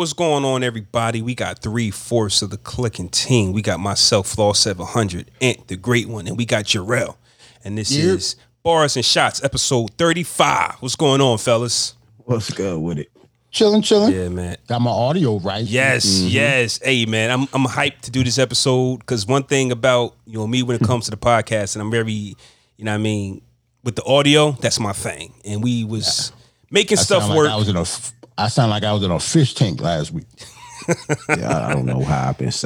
what's going on, everybody? We got three fourths of the clicking team. We got myself, Flaw 700, Ant, the great one, and we got Jarrell. And this Yep. is Bars and Shots, episode 35. What's going on, fellas? What's good with it? Chilling, chilling. Yeah, man. Got my audio right. Yes, mm-hmm. yes. Hey, man, I'm I'm hyped to do this episode because one thing about you know me when it comes to the podcast, and I'm very, you know, what I mean, with the audio, that's my thing. And we was making I stuff sound work. like I was in a. f- I sound like I was in a fish tank last week. Yeah, I- I don't know how I've been. s-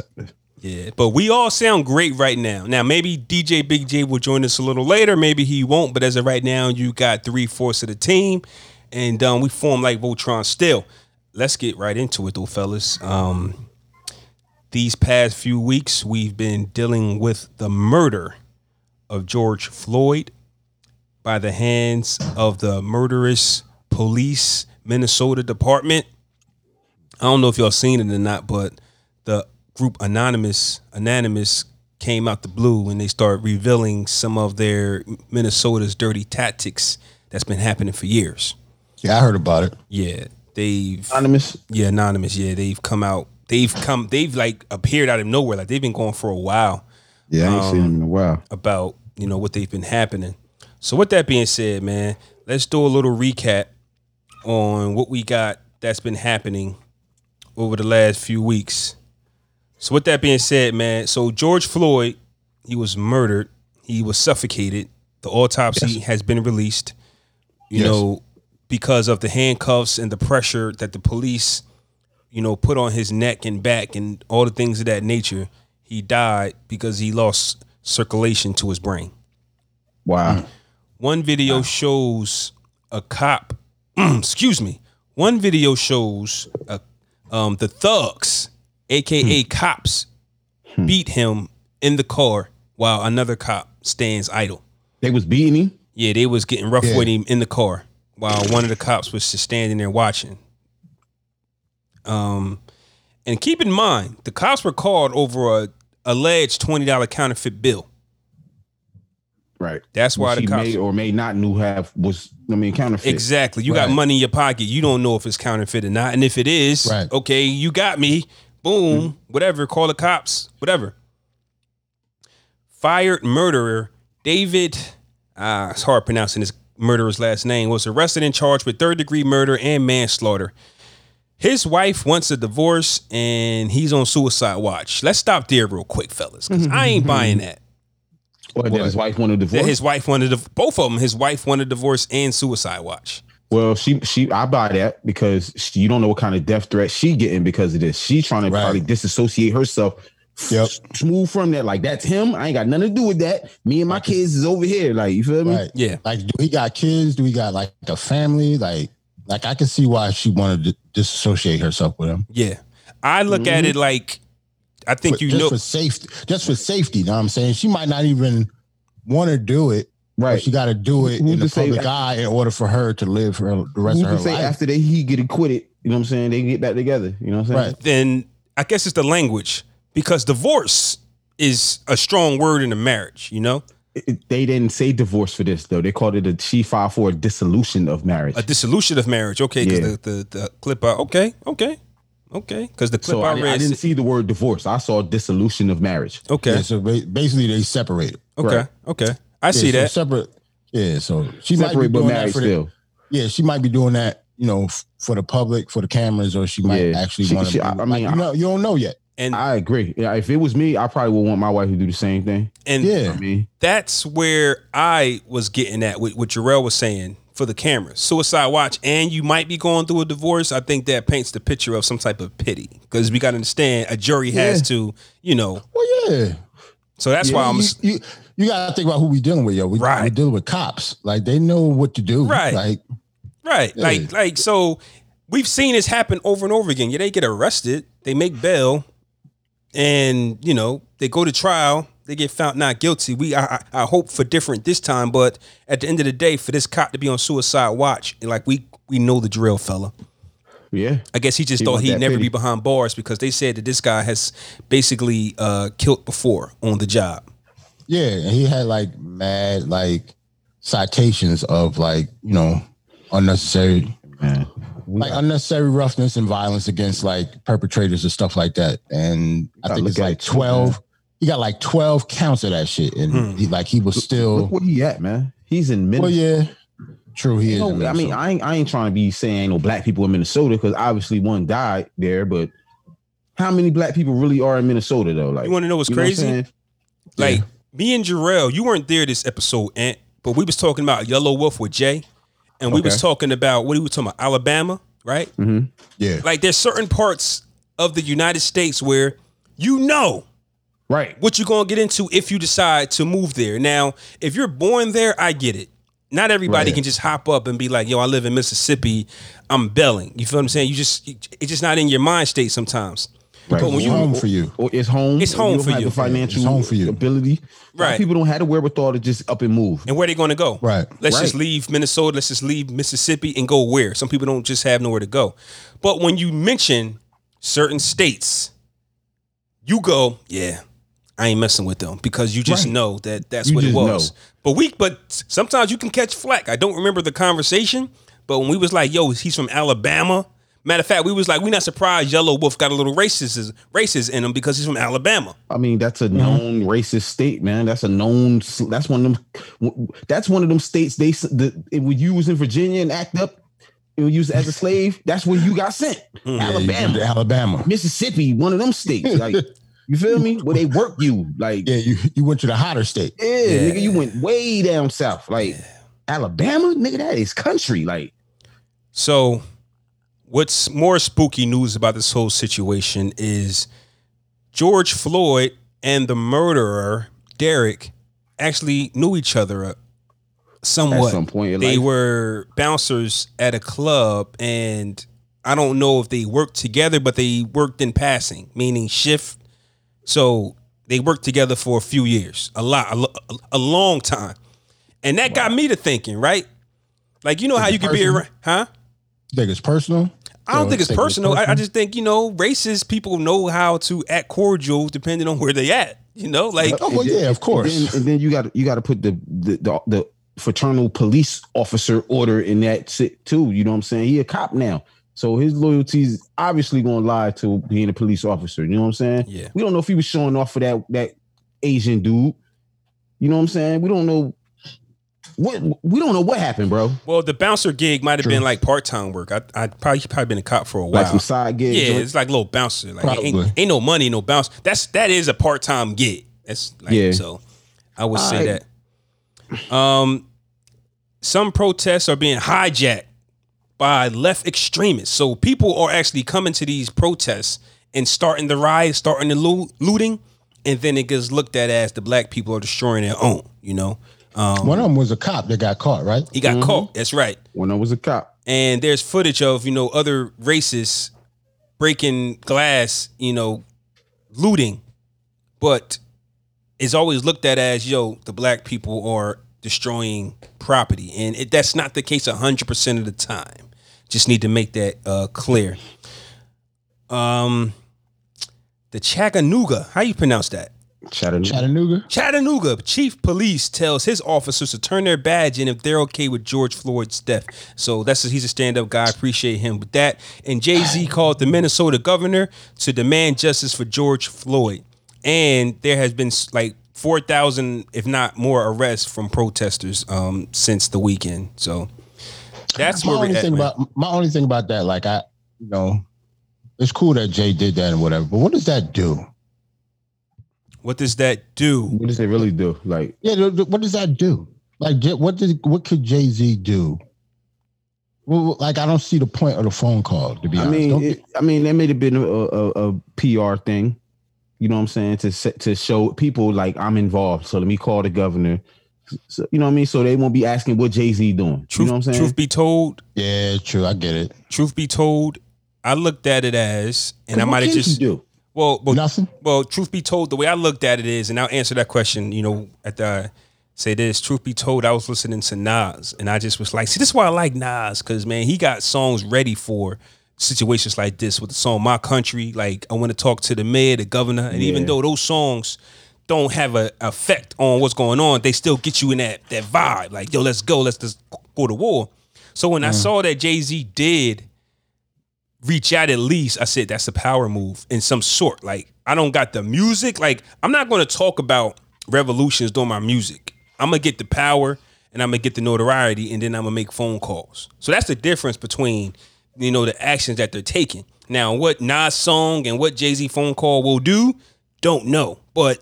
Yeah, but we all sound great right now. Now, maybe DJ Big J will join us a little later. Maybe he won't. But as of right now, you got three fourths of the team, and um, we form like Voltron. Still, let's get right into it, though, fellas. Um, these past few weeks, we've been dealing with the murder of George Floyd by the hands of the murderous police Minnesota department. I don't know if y'all seen it or not, but the group Anonymous Anonymous came out the blue and they started revealing some of their Minnesota's dirty tactics that's been happening for years. Yeah, I heard about it. Yeah, they've Anonymous. yeah anonymous. Yeah, they've come out. They've come. They've like appeared out of nowhere. Like they've been going for a while Yeah, I ain't seen um, them in a while. about you know what they've been happening. So with that being said, man, let's do a little recap on what we got that's been happening over the last few weeks. So with that being said, man, so George Floyd, he was murdered. He was suffocated. The autopsy has been released. You Yes. know, because of the handcuffs and the pressure that the police, you know, put on his neck and back and all the things of that nature, he died because he lost circulation to his brain. Wow. One video shows a cop. excuse me. One video shows a, um, the thugs, aka cops, beat him in the car while another cop stands idle. They was beating him. Yeah, they was getting rough Yeah. with him in the car while one of the cops was just standing there watching. Um, and keep in mind, the cops were called over a alleged twenty dollar counterfeit bill. Right. That's why the he cops may or may not knew have was. I mean, counterfeit. Exactly. You got money in your pocket. You don't know if it's counterfeit or not. And if it is, Right. okay, you got me. Boom. Whatever. Call the cops. Whatever. Fired murderer David, ah, it's hard pronouncing this murderer's last name, was arrested and charged with third degree murder and manslaughter. His wife wants a divorce and he's on suicide watch. Let's stop there real quick, fellas, because I ain't buying that. Or that his wife wanted a That divorce. his wife wanted a, both of them. His wife wanted a divorce and suicide watch. well, she she I buy that because she, you don't know what kind of death threat she getting because of this. She's trying to Right. probably disassociate herself. Yep. Smooth from that. Like that's him. I ain't got nothing to do with that. Me and my kids is over here. Like you feel me? Right. Yeah. Like, do he got kids? Do he got like a family? Like, like I can see why she wanted to disassociate herself with him. Yeah. I look at mm-hmm. it like I think For- you just know for safety. Just for safety. You know what I'm saying? She might not even want to do it. but Right. She got to do it Who's in the to say- public eye in order for her to live her the rest Who of her say life. after they he get acquitted? You know what I'm saying? They get back together. You know what I'm saying? Right. then I guess it's the language because divorce is a strong word in a marriage, you know? It- they didn't say divorce for this though. They called it a she filed for a dissolution of marriage. A dissolution of marriage. Okay, because Yeah. the, the the clip I okay, okay. Okay. Because the clip so I, I, read I didn't see the word divorce. I saw dissolution of marriage. Okay. Yeah, so basically they separated. okay. right. Okay. I see so that. separate. Yeah, so she might be Separate but doing that married for the, still. yeah, she might be doing that, you know, f- for the public, for the cameras, or she might Yeah. actually want to. I- I mean, you know, you don't know yet. and I agree. Yeah, if it was me, I probably would want my wife to do the same thing. and Yeah, I mean, that's where I was getting at with what Jarrell was saying for the cameras. Suicide watch, and you might be going through a divorce. I think that paints the picture of some type of pity because we got to understand a jury has Yeah. to, you know. well, yeah. So that's why I'm you, you, you got to think about who we dealing with, yo. We, Right. We're dealing with cops. Like they know what to do. Right. Like right. Yeah. Like like so we've seen this happen over and over again. Yeah, they get arrested, they make bail, and you know they go to trial. They get found not guilty. We I, I I hope for different this time, but at the end of the day, for this cop to be on suicide watch, like we we know the drill, fella. yeah. I guess he just He thought he'd never pity. be behind bars because they said that this guy has basically uh, killed before on the job. Yeah, and he had like mad like citations of like you know unnecessary Man. Like got- unnecessary roughness and violence against like perpetrators and stuff like that. And I think it's like twelve. man. He got like twelve counts of that shit, and Hmm. he like he was still. Look where he at, man. He's in Minnesota. Well, yeah, true. He is. No, in I mean, I ain't, I ain't trying to be saying no black people in Minnesota because obviously one died there, but how many black people really are in Minnesota though? Like, You want to know what's you know what I'm crazy? saying? like me and Jarrell, you weren't there this episode, Ant, but we was talking about Yelawolf with Jay, and we was talking about what he was talking about Alabama, right? Mm-hmm. yeah, Like there's certain parts of the United States where you know right? what you're gonna get into if you decide to move there. Now, if you're born there, I get it. Not everybody Right. can just hop up and be like, "Yo, I live in Mississippi. I'm belling." You feel what I'm saying? You just it's just not in your mind state sometimes. Right. But when it's you home for you. Or it's home. It's home you don't for you. The financial It's home for you. ability. A lot of Right. People don't have the wherewithal to just up and move. and where they going to go? Right. Let's just leave Minnesota. Let's just leave Mississippi and go where? Some people don't just have nowhere to go. But when you mention certain states, you go, yeah, I ain't messing with them because you just Right. know that that's You what it was. know. But we, but sometimes you can catch flack. I don't remember the conversation, but when we was like, yo, he's from Alabama. Matter of fact, we was like, we not surprised Yelawolf got a little racist racist in him because he's from Alabama. I mean, that's Mm-hmm. a known racist state, man. That's a known. That's one of them. That's one of them states. They the, when you was in Virginia and act up, it you was as a slave. That's where you got sent. Mm-hmm. Yeah, Alabama, Alabama. Mississippi, one of them states. Like you feel me? Where they work you. Like Yeah, you you went to the hotter state. yeah, nigga, you went way down south. Like Alabama, nigga, that is country. Like So, what's more spooky news about this whole situation is George Floyd and the murderer Derek actually knew each other somewhat. at some point, in they life, were bouncers at a club, and I don't know if they worked together, but they worked in passing, meaning shift. So they worked together for a few years, a lot, a, a long time, and that got me to thinking, right? Like you know how you can be personal? around, huh? You think it's personal? I don't So think it's take it personal. I, I just think you know, racist people know how to act cordial depending on where they at. You know, like Oh well, yeah, of course. And then, and then you got you got to put the the, the the fraternal police officer order in that sit too. You know what I'm saying? He a cop now, so his loyalties obviously going to lie to being a police officer. You know what I'm saying? Yeah. We don't know if he was showing off for that that Asian dude. You know what I'm saying? We don't know what we don't know what happened, bro. well, the bouncer gig might have True. been like part time work. I I probably he probably been a cop for a Like while. some side gigs. yeah, it's like a little bouncer. Like ain't, ain't no money, no bounce. That's that is a part time gig. That's like Yeah. so. I would say Alright. that. Um, some protests are being hijacked by left extremists. So people are actually coming to these protests and starting the riot, starting the loo- looting, and then it gets looked at as the black people are destroying their own. You know, um, One of them was a cop that got caught, right? he got caught. That's right. when I was a cop. And there's footage of you know other races breaking glass, you know, looting, but it's always looked at as yo, the black people are destroying property, and it, that's not the case hundred percent of the time. Just need to make that uh, clear. Um, the Chattanooga, how you pronounce that? Chattanooga. Chattanooga. Chattanooga chief police tells his officers to turn their badge in if they're okay with George Floyd's death. So that's a, he's a stand-up guy. Appreciate him with that. And Jay Z called the Minnesota governor to demand justice for George Floyd. And there has been like four thousand, if not more, arrests from protesters um, since the weekend. So that's my where we're only at. thing about my only thing about that, like I, you know, it's cool that Jay did that and whatever, but what does that do? what does that do? What does it really do? Like Yeah, th- th- what does that do? Like, what did what could Jay Z do? Well, like I don't see the point of the phone call. To be I honest, mean, Don't it, I mean, that may have been a, a, a PR thing. You know what I'm saying? To to show people like I'm involved. So let me call the governor. So, you know what I mean? So they won't be asking what Jay Z doing. Truth, you know what I'm saying? truth be told, yeah, true. I get it. truth be told, I looked at it as, and I might have just you do. well, well, Nothing. well, truth be told, the way I looked at it is, and I'll answer that question. You know, at the say this. Truth be told, I was listening to Nas, and I just was like, see, this is why I like Nas, because man, he got songs ready for situations like this with the song "My Country." Like, I want to talk to the mayor, the governor, and even though those songs don't have a effect on what's going on, they still get you in that that vibe. Like, yo, let's go, let's just go to war. So when I mm. saw that Jay Z did reach out at least, I said that's a power move in some sort. Like I don't got the music. Like I'm not going to talk about revolutions doing my music. I'm gonna get the power and I'm gonna get the notoriety, and then I'm gonna make phone calls. So that's the difference between you know the actions that they're taking. Now, what Nas song and what Jay Z phone call will do, don't know, but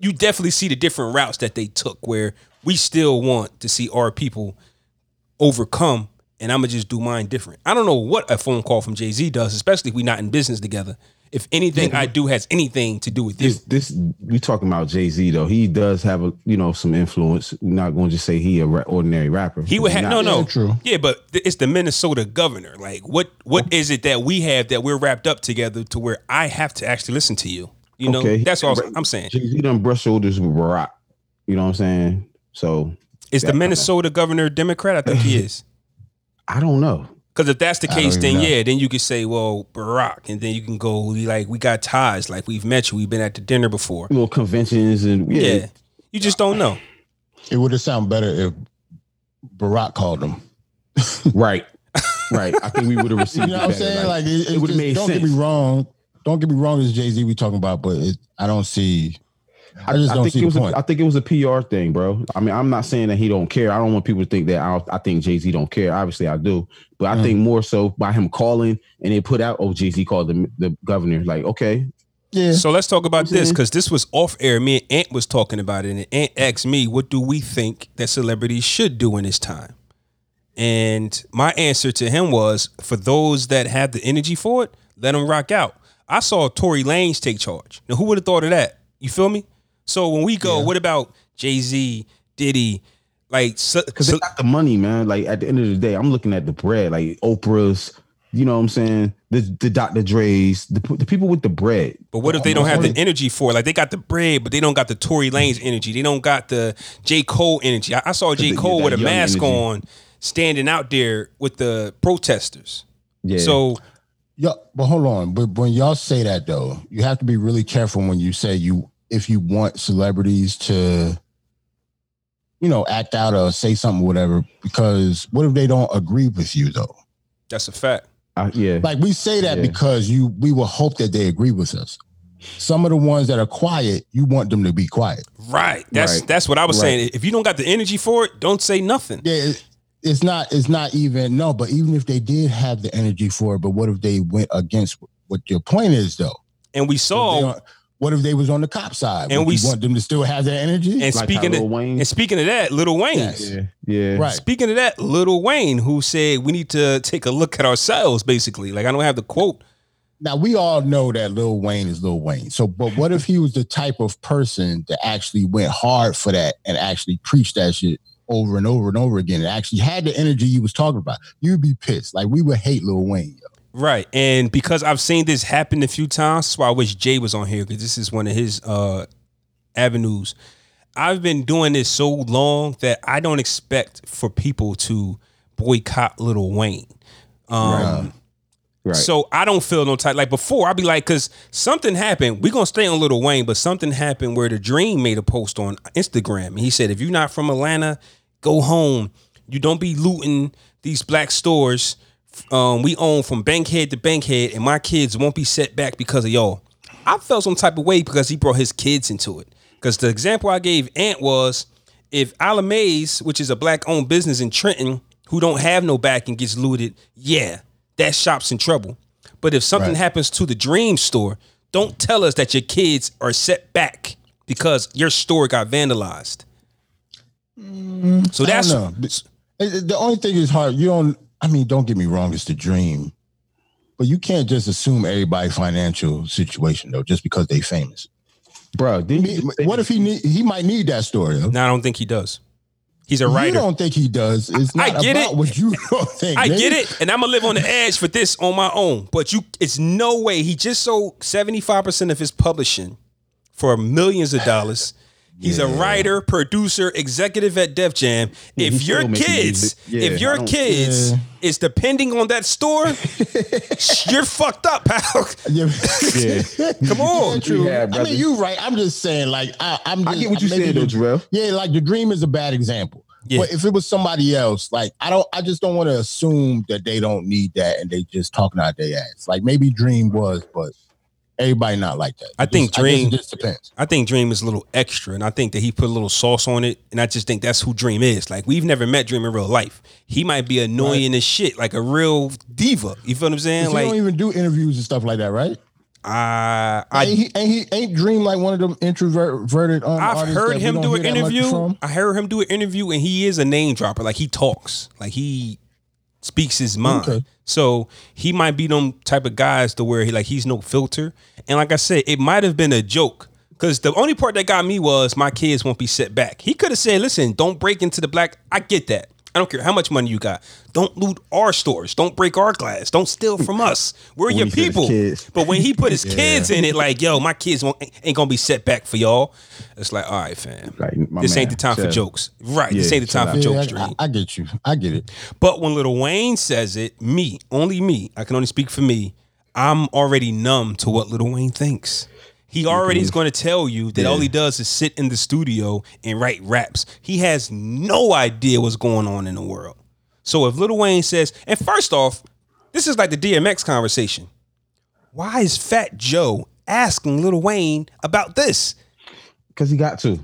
you definitely see the different routes that they took. Where we still want to see our people overcome, and I'm gonna just do mine different. I don't know what a phone call from Jay Z does, especially if we're not in business together. If anything I do has anything to do with this, This this we talking about Jay Z though. He does have a you know some influence. We're not going to just say he a ra- ordinary rapper. He would have no, no, true. Yeah, but th- it's the Minnesota governor. Like, what what oh. is it that we have that we're wrapped up together to where I have to actually listen to you? You know, Okay. that's all I'm saying. Jay Z done brush shoulders with Barack. You know what I'm saying? So Is the that- Minnesota governor Democrat? I think he is. I don't know. Because if that's the case, then know. yeah, then you could say, well, Barack, and then you can go like we got ties, like we've met you, we've been at the dinner before. Little conventions and yeah. Yeah, you just don't know. It would have sounded better if Barack called him. Right. Right. I think we would have received You know what I'm saying? Like, it, it it would've just- made Don't get me wrong. Don't get me wrong. It's Jay Z we talking about, but it, I don't see. I just don't think see it the was. A, point. I think it was a PR thing, bro. I mean, I'm not saying that he don't care. I don't want people to think that I, I think Jay Z don't care. Obviously, I do, but I Mm. think more so by him calling and they put out, oh, Jay Z called the the governor. Like, okay, yeah. So let's talk about this because this was off air. Me and Ant was talking about it, and Ant asked me, "What do we think that celebrities should do in this time?" And my answer to him was, "For those that have the energy for it, let them rock out." I saw Tory Lanez take charge. Now, who would have thought of that? You feel me? So when we go, Yeah. what about Jay Z, Diddy? Like, so, because so- they got the money, man. Like at the end of the day, I'm looking at the bread, like Oprah's. You know what I'm saying? The the Dr. Dre's, the, the people with the bread. But what if they don't have the energy for it? Like they got the bread, but they don't got the Tory Lanez energy. They don't got the J. Cole energy. I, I saw J. Cole with a mask energy. on, standing out there with the protesters. Yeah. So Yeah, but hold on. But when y'all say that though, you have to be really careful when you say you if you want celebrities to, you know, act out or say something, whatever. Because what if they don't agree with you though? that's a fact. I, yeah. Like we say that Yeah. because you we will hope that they agree with us. Some of the ones that are quiet, you want them to be quiet. Right. That's Right. that's what I was Right. saying. If you don't got the energy for it, don't say nothing. Yeah, it- it's not it's not even no, but even if they did have the energy for it, but what if they went against what your point is though? And we What if saw. what if they was on the cop side? And Would we you want them to still have that energy? And Like speaking of Wayne. and speaking of that, Little Wayne. Yes. yeah. Yeah. Right. Speaking of that, Little Wayne, who said we need to take a look at ourselves, basically. Like I don't have the quote. Now we all know that Lil Wayne is Lil Wayne. So, but what if he was the type of person that actually went hard for that and actually preached that shit over and over and over again It actually had the energy you was talking about? You'd be pissed. Like we would hate Lil Wayne. Yo. Right. And because I've seen this happen a few times, that's why I wish Jay was on here because this is one of his uh avenues. I've been doing this so long that I don't expect for people to boycott Little Wayne. Um Right. So I don't feel no type like before. I'd be like, cause something happened. We're gonna stay on Little Wayne, but something happened where the Dream made a post on Instagram, and he said, if you're not from Atlanta, go home. You don't be looting these black stores. Um, we own from Bankhead to Buckhead, and my kids won't be set back because of y'all. I felt some type of way because he brought his kids into it. Because the example I gave Ant was if Alamaze, which is a black owned business in Trenton, who don't have no backing, gets looted, yeah, that shop's in trouble. But if something Right. happens to the Dream store, don't tell us that your kids are set back because your store got vandalized. Mm, so that's don't know. It- it- eh, eh, The only thing is hard. You don't. I mean, don't get me wrong. It's the dream, but you can't just assume everybody's financial situation though, just because they famous. Bro, didn't mean, what if he need? He might need that story. Though. no, I don't think he does. He's a writer. You don't think he does? It's I not get about it. what you don't think. I nigga. get it, and I'm gonna live on the edge for this on my own. But you, it's no way. He just sold 75 percent of his publishing for millions of dollars. He's a writer, producer, executive at Def Jam. Yeah, if your kids, music. Yeah, if your kids Yeah. is depending on that store, you're fucked up, pal. Yeah. Yeah. Come on. Yeah, true. Yeah, I mean, you're right. I'm just saying, like, I, I'm. I get what you're maybe saying, though, the- Jarrell. Yeah, like the dream is a bad example. Yeah. But if it was somebody else, like I don't, I just don't want to assume that they don't need that and they just talking out their ass. Like maybe Dream was, but everybody not like that. I It think just- Dream- it just depends. I think Dream is a little extra, and I think that he put a little sauce on it, and I just think that's who Dream is. Like we've never met Dream in real life. He might be annoying as shit, like a real diva. You feel what I'm saying? Like he don't even do interviews and stuff like that, right? I, I, ain't, he, ain't he ain't Dream like one of them introverted? Um, I've heard him don't an hear that much interview. I heard him do an interview, and he is a name dropper. Like he talks, like he speaks his mind. Okay. So he might be them type of guys to where he like he's no filter. And like I said, it might have been a joke. Cause the only part that got me was my kids won't be set back. He could have said, listen, don't break into the black. I get that. I don't care how much money you got. Don't loot our stores. Don't break our glass. Don't steal from us. We're your he said his people. But when he put his kids in it, like, yo, my kids won't, ain't gonna be set back for y'all. It's like, all right, fam. Like, my this ain't the time for jokes. Right. this ain't the time for chill jokes, Yeah, I, Dream. I, I get you. I get it. But when Little Wayne says it, me, only me, I can only speak for me, I'm already numb to what Little Wayne thinks. He already is mm-hmm. going to tell you that all he does is sit in the studio and write raps. He has no idea what's going on in the world. So if Little Wayne says, and first off, this is like the DMX conversation. Why is Fat Joe asking Little Wayne about this? Because he got to.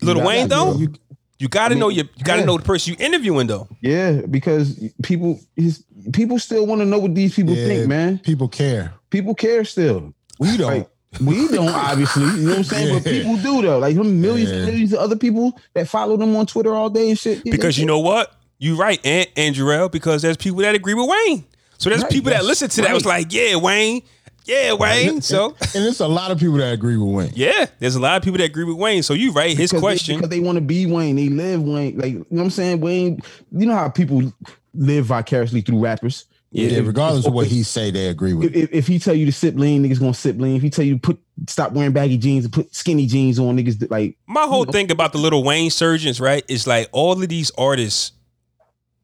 Little got- Wayne, yeah, though, you- you got to know you, you got to yeah. know the person you're interviewing, though. Yeah, because people his people still want to know what these people Yeah, think, man. People care. People care still. We don't. Like, we don't obviously, you know what I'm saying? But people do though. Like millions and Yeah. millions of other people that follow them on Twitter all day and shit. Because you know what? You right, Aunt Andrell, because there's people that agree with Wayne. So there's Right, people that listen to that was like, yeah, Wayne. Yeah, Wayne. So and it's a lot of people that agree with Wayne. yeah, there's a lot of people that agree with Wayne. So you right. His because question. they, because they want to be Wayne, they live Wayne. Like you know what I'm saying? Wayne, you know how people live vicariously through rappers. Yeah, regardless of what he say, they agree with. If, if, if he tell you to sip lean, niggas gonna sip lean. If he tell you to put stop wearing baggy jeans and put skinny jeans on, niggas like My whole thing about the little Wayne surgeons, right, is like all of these artists,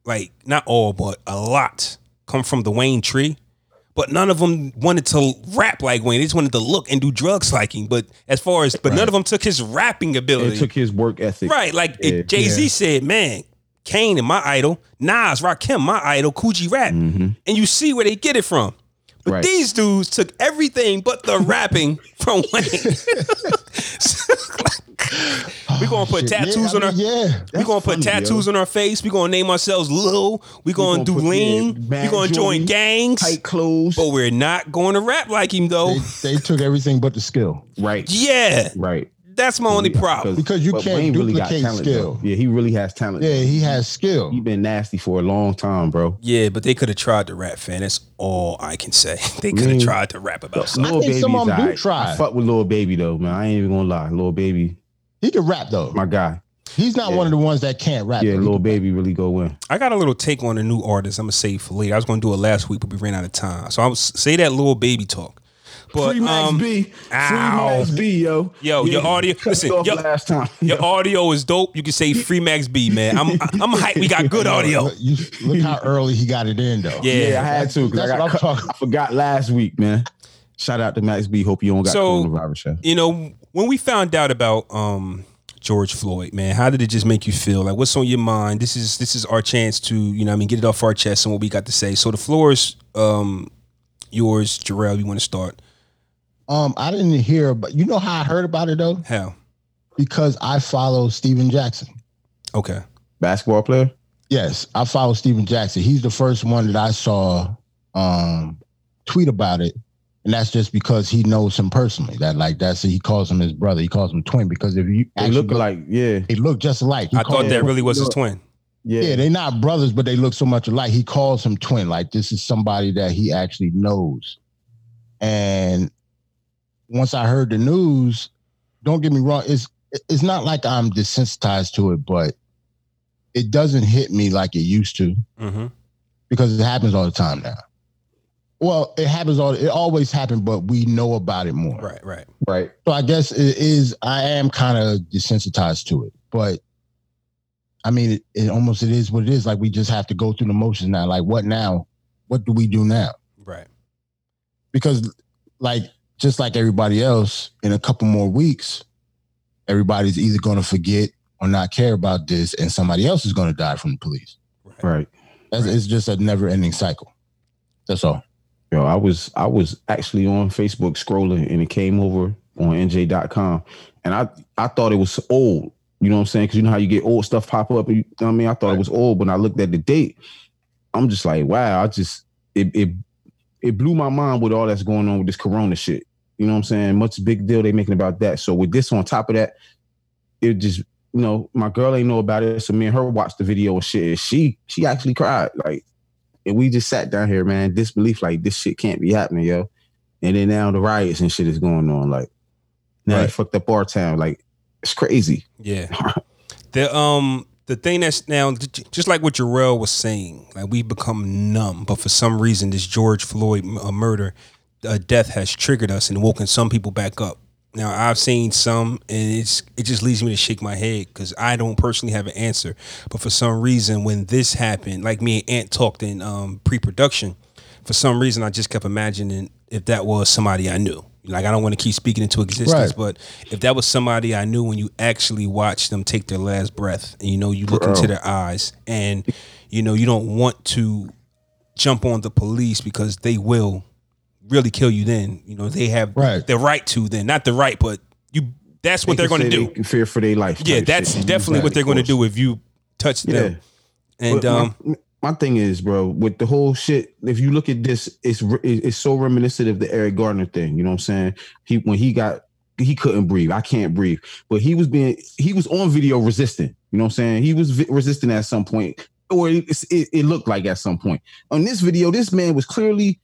like not all, but a lot, come from the Wayne tree. But none of them wanted to rap like Wayne. They just wanted to look and do drugs like him. But as far as, but none of them took his rapping ability. it took his work ethic. Right, like Yeah. Jay Z Yeah. said, man, Kane and my idol, Nas, Rakim, my idol, Kool G Rap, and you see where they get it from. But Mm-hmm. Right. these dudes took everything but the rapping from Wayne. we gonna put yeah, tattoos I on our yeah. we gonna put tattoos on our face. We're gonna name ourselves Lil. We gonna, gonna do lean. we bad gonna join jewelry, gangs. Tight clothes. But we're not going to rap like him though. They, they took everything but the skill Right. yeah, Right. That's my only problem. Because you can't Wayne really got duplicate talent, skill. though. Yeah, he really has talent. Yeah, he has skill. He been nasty for a long time, bro. Yeah, but they could have tried to rap, fan. That's all I can say. They could have mean, tried to rap about something. Lil think Baby some of is them do alright. try. I fuck with Lil Baby though, man. I ain't even gonna lie. Lil Baby, He can rap though. my guy. He's not one of the ones that can't rap. Yeah, though. He Lil can- Baby really go in. I got a little take on a new artist. I'm gonna save for later. I was gonna do it last week, but we ran out of time. So I was say that little baby talk. But Free Max um, B. Free ow. Max B, yo. Yo, your audio- listen, off yo- last time. your audio is dope. You can say free Max B, man. I'm I'm hyped. We got good audio. Look, you, look how early he got it in though. Yeah. Yeah, I had to because I, got what I'm talking- I forgot last week, man. Shout out to Max B. Hope you don't got So- coronavirus. Chef. You know, when we found out about um George Floyd, man, how did it just make you feel? Like what's on your mind? This is this is our chance to, you know, what I mean, get it off our chest and what we got to say. So the floor is um yours, Jarrell. You want to start? Um, I didn't hear, but you know how I heard about it though, How? because I follow Stephen Jackson. Okay. Basketball player. Yes, I follow Stephen Jackson. He's the first one that I saw um tweet about it. And that's just because he knows him personally. That like that's he calls him his brother. He calls him twin because if you They actually look like yeah, they look just alike. He I thought that really was his twin. yeah. Yeah, they're not brothers, but they look so much alike. He calls him twin. Like this is somebody that he actually knows. And once I heard the news, don't get me wrong, it's it's not like I'm desensitized to it, but it doesn't hit me like it used to Mm-hmm. because it happens all the time now. Well, it happens all it always happened, but we know about it more. Right, right. right. So I guess it is I am kind of desensitized to it, but I mean it, it almost it is what it is. Like we just have to go through the motions now. Like what now? What do we do now? Right. Because like just like everybody else, in a couple more weeks, everybody's either gonna forget or not care about this, and somebody else is going to die from the police. Right. That's, It's just a never ending cycle. That's all. Yo, I was I was actually on Facebook scrolling and it came over on NJ.com and I I thought it was old. You know what I'm saying? Because you know how you get old stuff pop up. You know what I mean? I thought it was old, but when I looked at the date, I'm just like, wow, I just it it it blew my mind with all that's going on with this corona shit. You know what I'm saying? Much big deal they making about that. So with this on top of that, it just you know, my girl ain't know about it. So me and her watched the video and shit. She she actually cried. Like and we just sat down here, man, disbelief, like this shit can't be happening, yo. And then now the riots and shit is going on. Like now they Right. fucked up our town. Like it's crazy. Yeah. the um the thing that's now just like what Jarrell was saying, like we become numb, but for some reason this George Floyd uh, murder, uh, death has triggered us and woken some people back up. Now I've seen some, and it's it just leads me to shake my head because I don't personally have an answer. But for some reason, when this happened, like me and Ant talked in um, pre-production, for some reason I just kept imagining if that was somebody I knew. Like I don't want to keep speaking into existence, Right. but if that was somebody I knew when you actually watch them take their last breath, and you know you look Bro. into their eyes, and you know you don't want to jump on the police because they will really kill you. Then you know they have Right. the right to. Then not the right, but you. That's what They they're going to do. Fear for their life. Yeah, that's shit. definitely what they're going to do if you touch them. And But um, my, thing is, bro, with the whole shit, if you look at this, it's it's so reminiscent of the Eric Gardner thing. You know what I'm saying? He when he got he couldn't breathe. I can't breathe. But he was being he was on video resisting. You know what I'm saying? He was vi- resisting at some point, or it, it, it looked like at some point. On this video, this man was clearly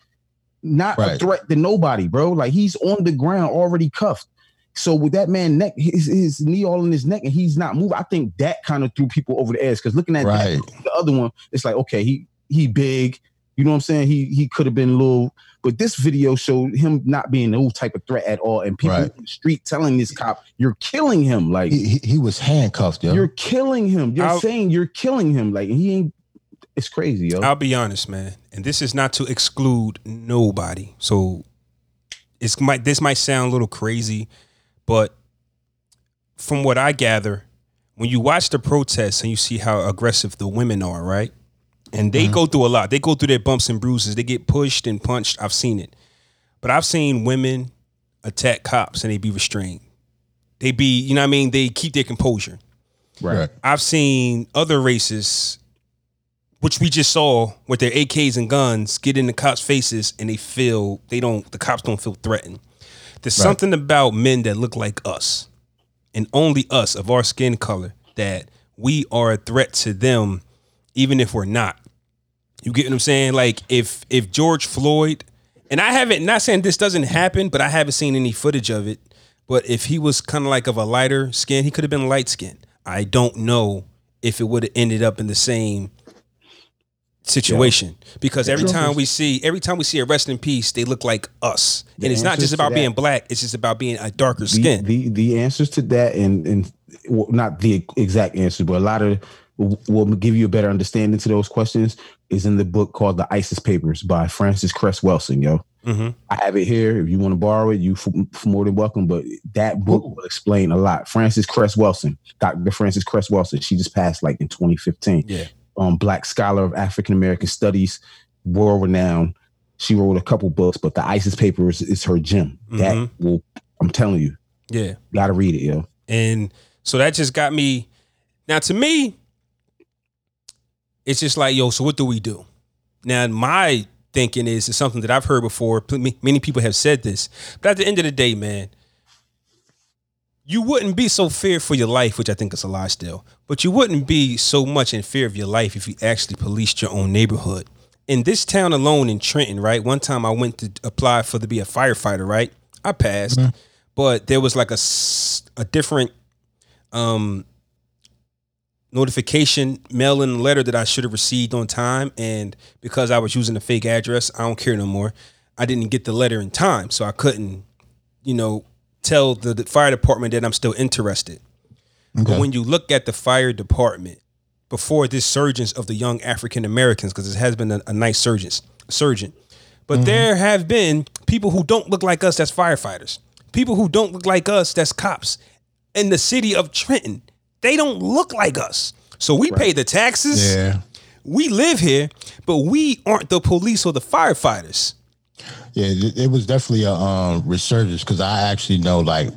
not a threat to nobody, bro. Like he's on the ground already cuffed. So with that man neck, his, his knee all in his neck, and he's not moving. I think that kind of threw people over the edge because looking at that the other one, it's like, okay, he he big. You know what I'm saying? He he could have been a little, but this video showed him not being no type of threat at all. And people Right. in the street telling this cop, "You're killing him." Like He, he, he was handcuffed, yo. you're killing him. You're I'll- saying you're killing him. Like he ain't. It's crazy, yo. I'll be honest, man, and this is not to exclude nobody. So it's might this might sound a little crazy, but from what I gather, when you watch the protests and you see how aggressive the women are, right? And they mm-hmm. go through a lot. They go through their bumps and bruises. They get pushed and punched. I've seen it. But I've seen women attack cops and they be restrained. They be, you know what I mean? They keep their composure. right. I've seen other races, which we just saw with their AKs and guns, get in the cops' faces and they feel they don't. The cops don't feel threatened. There's Right. something about men that look like us, and only us of our skin color that we are a threat to them, even if we're not. You get what I'm saying? Like if if George Floyd, and I haven't not saying this doesn't happen, but I haven't seen any footage of it. But if he was kind of like of a lighter skin, he could have been light skinned. I don't know if it would have ended up in the same situation because every time we see every time we see a rest in peace, they look like us, The and it's not just about that- being black; it's just about being a darker The, skin. the the answers to that and and well, not the exact answers but a lot of will give you a better understanding to those questions is in the book called The ISIS Papers by Frances Cress Welsing, yo. hmm I have it here. If you want to borrow it, you f- f- more than welcome. But that book will explain a lot. Frances Cress Welsing, Dr. Frances Cress Welsing, she just passed like in 2015. Yeah. Um, black scholar of African American studies, world renowned. She wrote a couple books, but the ISIS Papers is her gem. That Mhm. will, I'm telling you, Yeah. gotta read it, yo. And so that just got me. Now, to me, it's just like, yo, so what do we do? Now, my thinking is, it's something that I've heard before. Many people have said this. But at the end of the day, man, you wouldn't be so feared for your life, which I think is a lie still, but you wouldn't be so much in fear of your life if you actually policed your own neighborhood. In this town alone in Trenton, right? One time I went to apply for to be a firefighter, right? I passed, but there was like a, a different um notification mail in letter that I should have received on time and because I was using a fake address, I don't care no more. I didn't get the letter in time, so I couldn't, you know, tell the, fire department that I'm still interested. But when you look at the fire department before this surgence of the young African Americans, because it has been a, a nice surgence, surgeon, but mm-hmm. there have been people who don't look like us that's firefighters, people who don't look like us that's cops in the city of Trenton. they don't look like us. So we pay the taxes. Yeah. We live here, but we aren't the police or the firefighters. Yeah, it, it was definitely a um, resurgence because I actually know like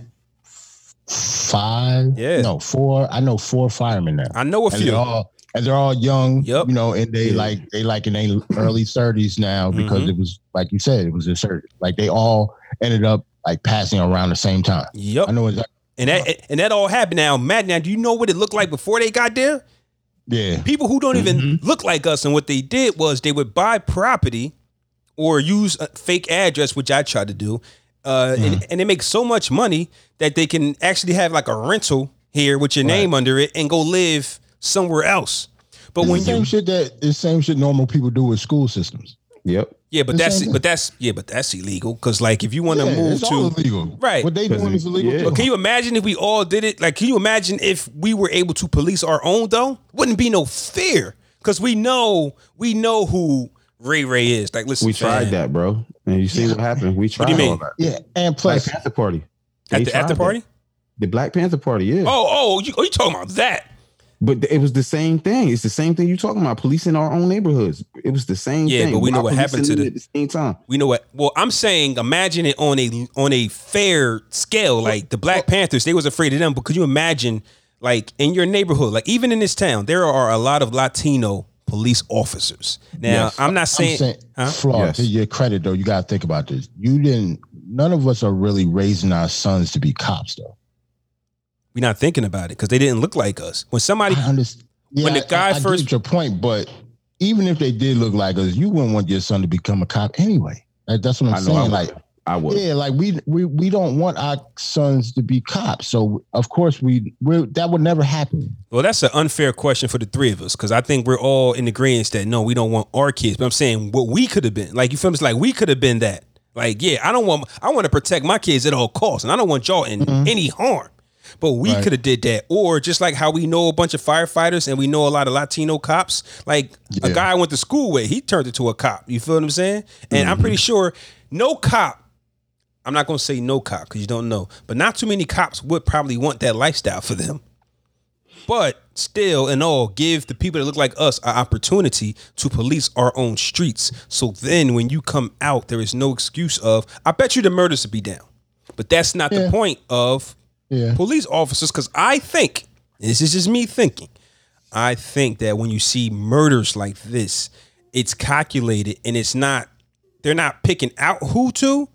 five, Yeah. no four. I know four firemen now, I know a and few. they're all and they're all young. Yep. you know, and they like they like in their early thirties now because Mhm. it was like you said, it was a surgery. Like they all ended up like passing around the same time. Yep. I know exactly. And that and that all happened now. Matt, now do you know what it looked like before they got there? Yeah, People who don't even Mm-hmm. look like us, and what they did was they would buy property or use a fake address, which I tried to do, uh, Mm-hmm. and, and they make so much money that they can actually have like a rental here with your name under it and go live somewhere else. But It's when the same you shit that the same shit normal people do with school systems. Yep. yeah, but the that's but that's yeah, but that's illegal because like if you want to Yeah, move to illegal. Right. What they Because doing is illegal. yeah. too. But can you imagine if we all did it? Like, can you imagine if we were able to police our own though? Wouldn't be no fear because we know we know who Ray Ray is. Like, listen, We tried fam, that, bro. And you see what happened. We tried What do you mean? all that. Yeah, and Black plus, Panther Party. at They the tried after that. party. The Black Panther Party, yeah. Oh, oh, you, oh, you talking about that? But it was the same thing. It's the same thing you're talking about. Policing our own neighborhoods. It was the same Yeah, thing. but we know what happened to the- at the same time. We know what? Well, I'm saying, imagine it on a on a fair scale. Like the Black Panthers, they was afraid of them. But could you imagine, like in your neighborhood, like even in this town, there are a lot of Latino police officers. Now, Yes. I'm not I'm saying, saying, huh? Flaw, Yes. to your credit though, you gotta think about this. You didn't. None of us are really raising our sons to be cops, though. we're not thinking about it because they didn't look like us. When somebody I understand. Yeah, When the guy I, I first- get your point, but even if they did look like us, you wouldn't want your son to become a cop anyway. Like, that's what I'm I saying. Like, I would. yeah, like we we we don't want our sons to be cops. So of course we we that would never happen. Well, that's an unfair question for the three of us because I think we're all in agreement that no, we don't want our kids. But I'm saying what we could have been. Like you feel me? It's like we could have been that. Like yeah, I don't want. I want to protect my kids at all costs, and I don't want y'all in mm-hmm. any harm. But we Right. could have did that, or just like how we know a bunch of firefighters and we know a lot of Latino cops. Like a guy I went to school with, he turned into a cop. You feel what I'm saying? And I'm mm-hmm. pretty sure no cop I'm not going to say no cop because you don't know, but not too many cops would probably want that lifestyle for them. But still, in all, give the people that look like us an opportunity to police our own streets. So then, when you come out, there is no excuse of. I bet you the murders would be down, but that's not the point of Yeah. police officers. Because I think this is just me thinking. I think that when you see murders like this, it's calculated and it's not. They're not picking out who to,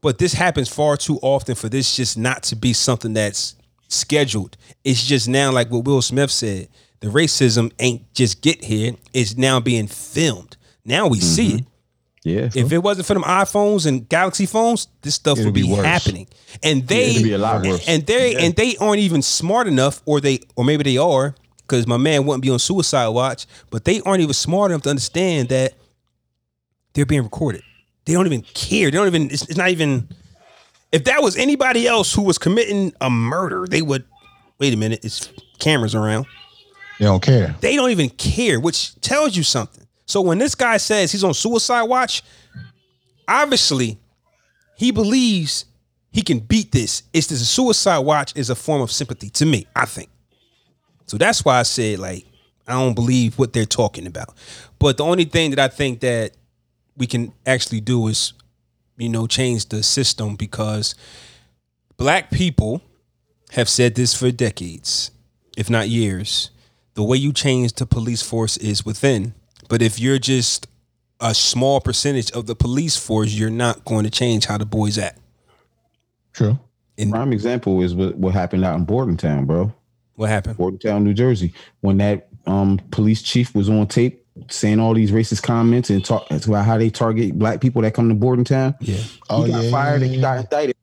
but this happens far too often for this just not to be something that's scheduled. It's just now like what Will Smith said. The racism ain't just get here. It's now being filmed. Now we see mm-hmm. it. Yeah. If it wasn't for them iPhones and Galaxy phones, this stuff It'd would be, be happening. And they it'd be a lot worse. And they and they aren't even smart enough, or they or maybe they are, because my man wouldn't be on suicide watch, but they aren't even smart enough to understand that they're being recorded. They don't even care. They don't even. It's, it's not even. If that was anybody else who was committing a murder, they would. Wait a minute. It's cameras around. They don't care. They don't even care, which tells you something. So when this guy says he's on suicide watch, obviously he believes he can beat this. It's this suicide watch is a form of sympathy to me, I think. So that's why I said like I don't believe what they're talking about. But the only thing that I think that we can actually do is you know change the system because black people have said this for decades, if not years. The way you change the police force is within. But if you're just a small percentage of the police force, you're not going to change how the boys act. True. Prime example is what, what happened out in Bordentown, bro. What happened? Bordentown, New Jersey, when that um police chief was on tape saying all these racist comments and talk about how they target black people that come to Bordentown. Yeah. Oh he got yeah. fired and he got indicted.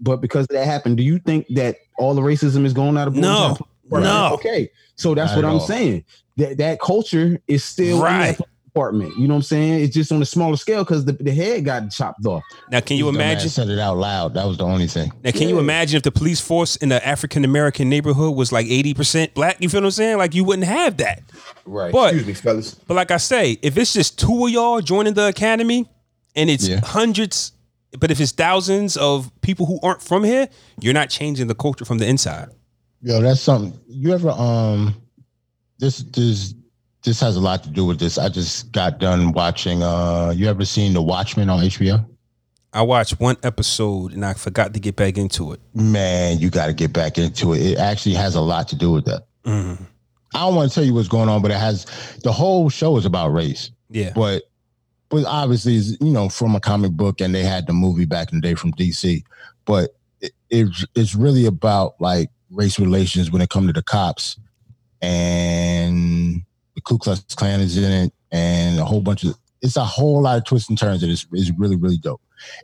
But because that happened, do you think that all the racism is going out of No. Bordentown? No. Okay, so that's Not what I'm all. saying. That that culture is still Right. In that department. You know what I'm saying? It's just on a smaller scale because the, the head got chopped off. Now, can you This dumbass imagine? Said it out loud. That was the only thing. Now, can you imagine if the police force in the African American neighborhood was like 80% black? You feel what I'm saying? Like, you wouldn't have that. Right. But- Excuse me, fellas. But like I say, if it's just two of y'all joining the academy and it's Yeah. hundreds, but if it's thousands of people who aren't from here, you're not changing the culture from the inside. Yo, that's something. You ever um, this this this has a lot to do with this. I just got done watching. Uh, you ever seen The Watchmen on HBO? I watched one episode and I forgot to get back into it. Man, you got to get back into it. It actually has a lot to do with that. Mhm. I don't want to tell you what's going on, but it has the whole show is about race. Yeah. but but obviously is you know from a comic book and they had the movie back in the day from DC, but it, it's it's really about like race relations when it comes to the cops and the Ku Klux Klan is in it and a whole bunch of it's a whole lot of twists and turns It is is really really dope.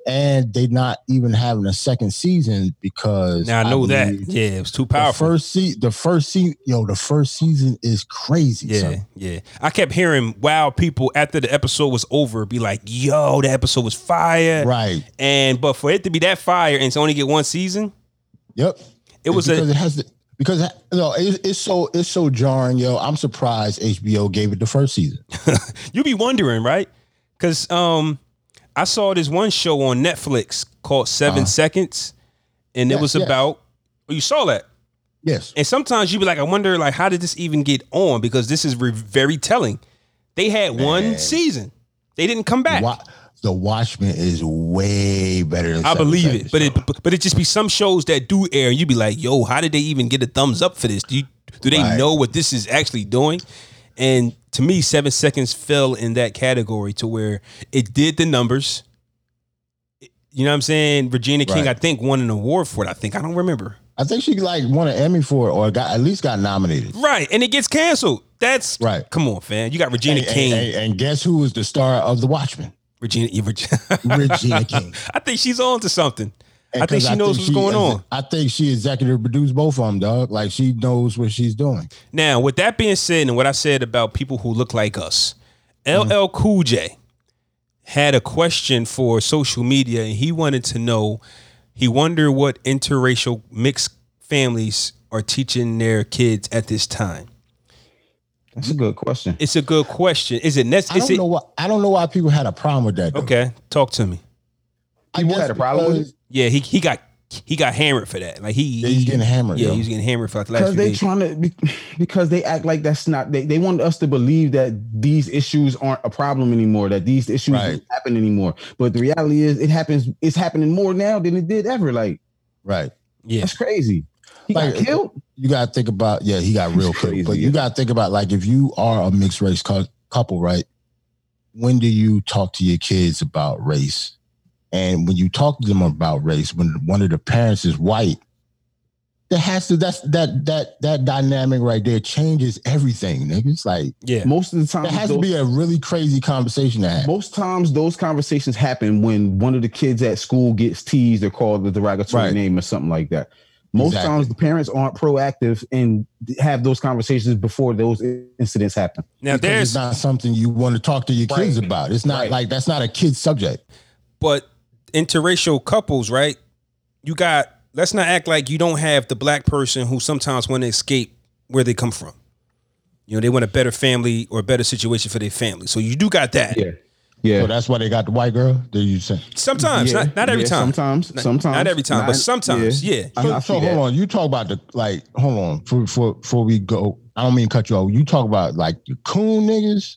And they not even having a second season because Now I know that. believe Yeah, it was too The powerful. first se- the first season, yo, the first season is crazy. Yeah, son. yeah. I kept hearing wow people after the episode was over be like, "Yo, the episode was fire." right. And but for it to be that fire and to only get one season, Yep. it was because a it has the, because you know it, it's so it's so jarring, yo. I'm surprised HBO gave it the first season. you be wondering, right? Cuz um I saw this one show on Netflix called 7 Uh-huh. Seconds and it was about you saw that. Yes. And sometimes you be like I wonder like how did this even get on because this is re- very telling. They had one season. They didn't come back. Wa- the Watchmen is way better than I believe it, but yo. it but- it just be some shows that do air, and you be like, "Yo, how did they even get a thumbs up for this? Do you do they Right. know what this is actually doing?" And to me, Seven Seconds fell in that category to where it did the numbers. You know what I'm saying? Regina King, Right. I think, won an award for it. I think I don't remember. I think she like won an Emmy for it or got at least got nominated. Right, and it gets canceled. That's Right. Come on, fam. You got Regina And, King. and, and guess who was the star of The Watchmen? Regina, Regina. Regina King. I think she's on to something. And I think she knows what's she going on. I think she executive produced both of them, dog. Like she knows what she's doing. Now, with that being said, and what I said about people who look like us, mm-hmm. LL Cool J had a question for social media, and he wanted to know. He wondered what interracial mixed families are teaching their kids at this time. That's a good question. It's a good question. Is it necessary? I necessary? don't know why. I don't know why people had a problem with that. Though. Okay, talk to me. I People had a problem with it? Yeah, he he got he got hammered for that. Like he, Yeah, he's getting hammered. yeah, yo. he was getting hammered for like the last Because they days. trying to because they act like that's not they, they want us to believe that these issues aren't a problem anymore, that these issues Right. don't happen anymore. But the reality is it happens, it's happening more now than it did ever. Like right. yeah, that's crazy. He got Like, killed. You got to think about yeah, he got real crazy, quick. But you got to think about like if you are a mixed race cou- couple, right? When do you talk to your kids about race? And when you talk to them about race, when one of the parents is white, that has to that's that that that dynamic right there changes everything, nigga. It's like yeah. Most of the time, that has to be a really crazy conversation to have. most times those conversations happen when one of the kids at school gets teased or called a derogatory Right. name or something like that. Most Exactly. times the parents aren't proactive and have those conversations before those incidents happen. Now because there's it's not something you want to talk to your kids about. It's not Right. like that's not a kid subject. but interracial couples, right? You got let's not act like you don't have the black person who sometimes want to escape where they come from. You know, they want a better family or a better situation for their family. So you do got that. Yeah. Yeah. So that's why they got the white girl. Did you say? Sometimes, Yeah, not not every yeah, time. Sometimes, Not- sometimes, not every time, but sometimes, yeah. I- So, I so hold that. on. You talk about the like. Hold on. For for before we go, I don't mean to cut you off. You talk about like the coon niggas,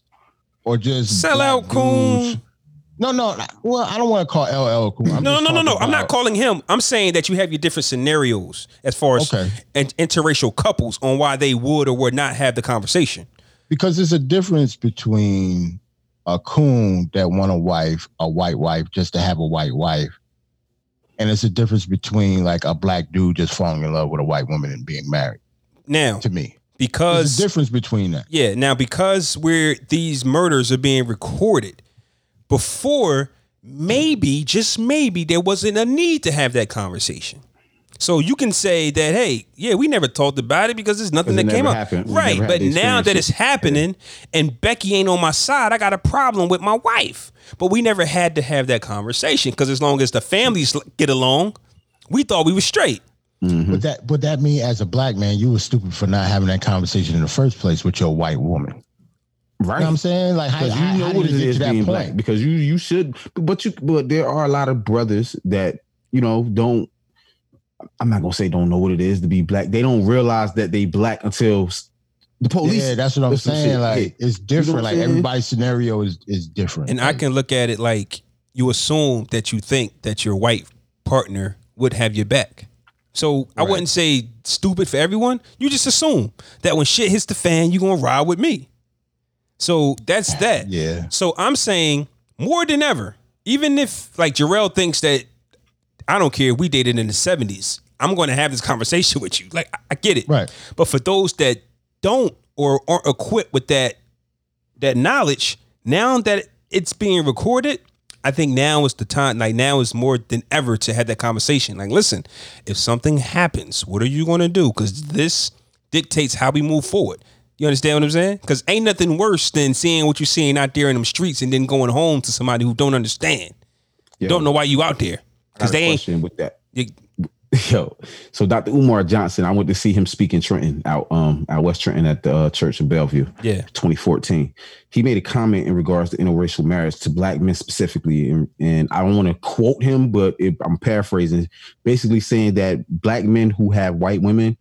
or just Sell black out coon. dudes? No, no. Well, I don't want to call LL coon. I'm No, no, no, no. talking I'm not calling him. I'm saying that you have your different scenarios as far as Okay. in- interracial couples on why they would or would not have the conversation. because there's a difference between a coon that want a wife, a white wife, just to have a white wife, and it's a difference between like a black dude just falling in love with a white woman and being married. Now, To me, there's because a difference between that. Yeah, now because we're these murders are being recorded before maybe just maybe there wasn't a need to have that conversation. So you can say that hey, yeah, we never talked about it because there's nothing Because it that came up. happened. Right, but now that it's happening and Becky ain't on my side, I got a problem with my wife. But we never had to have that conversation because as long as the families get along, we thought we were straight. Mm-hmm. But that but that mean as a black man, you were stupid for not having that conversation in the first place with your white woman. Right. You know what I'm saying? Like how, because how, you know how what did it it get that being point? black. Because you you should, but you but there are a lot of brothers that you know don't I'm not gonna say don't know what it is to be black. They don't realize that they black until the police. Yeah, that's what I'm saying. Like Yeah. it's different. what I'm like saying? everybody's scenario is is different. And I can look at it like you assume that you think that your white partner would have your back. So I wouldn't say stupid for everyone. You just assume that when shit hits the fan, you're gonna ride with me. So that's that. Yeah. So I'm saying more than ever, even if like Jarrell thinks that I don't care, if we dated in the 70s. I'm going to have this conversation with you. Like I- I get it. Right. But for those that don't or aren't equipped with that that knowledge, now that it's being recorded, I think now is the time. Like now is more than ever to have that conversation. Like, listen, if something happens, what are you going to do? Because this dictates how we move forward. You understand what I'm saying? Because ain't nothing worse than seeing what you're seeing out there in them streets and then going home to somebody who don't understand, Yo, don't know why you out there. Because they ain't. with that. you- Yo, so Dr. Umar Johnson, I went to see him speak in Trenton, out um out West Trenton at the uh, church in Bellevue. Yeah. 2014. He made a comment in regards to interracial marriage to black men specifically, and, and I don't want to quote him, but it, I'm paraphrasing, basically saying that black men who have white women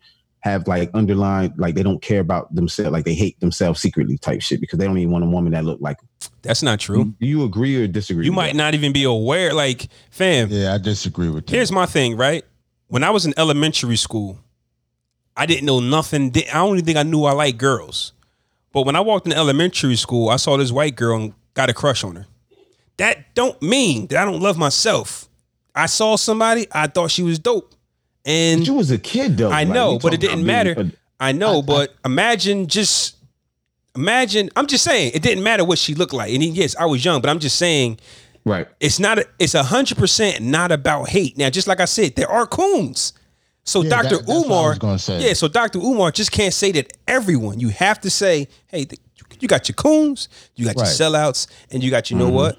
have like underlined like they don't care about themselves, like they hate themselves secretly type shit because they don't even want a woman that look like. them. That's not true. Do you agree or disagree? You might that? not even be aware. Like, fam, Yeah, I disagree with that. Here's my thing, right? When I was in elementary school, I didn't know nothing. I don't even think I knew I liked girls. But when I walked in elementary school, I saw this white girl and got a crush on her. That don't mean that I don't love myself. I saw somebody, I thought she was dope. And But you was a kid though. I Like, know, but it didn't matter. being I know, I- but imagine just imagine. I'm just saying it didn't matter what she looked like. And yes, I was young, but I'm just saying right. it's not. A, it's a hundred percent not about hate. Now, just like I said, there are coons. So Yeah, Dr. that- I Umar, was gonna say. yeah. So Dr. Umar just can't say that everyone. You have to say, hey, th- you got your coons, you got your sellouts, and you got you know mm-hmm. what?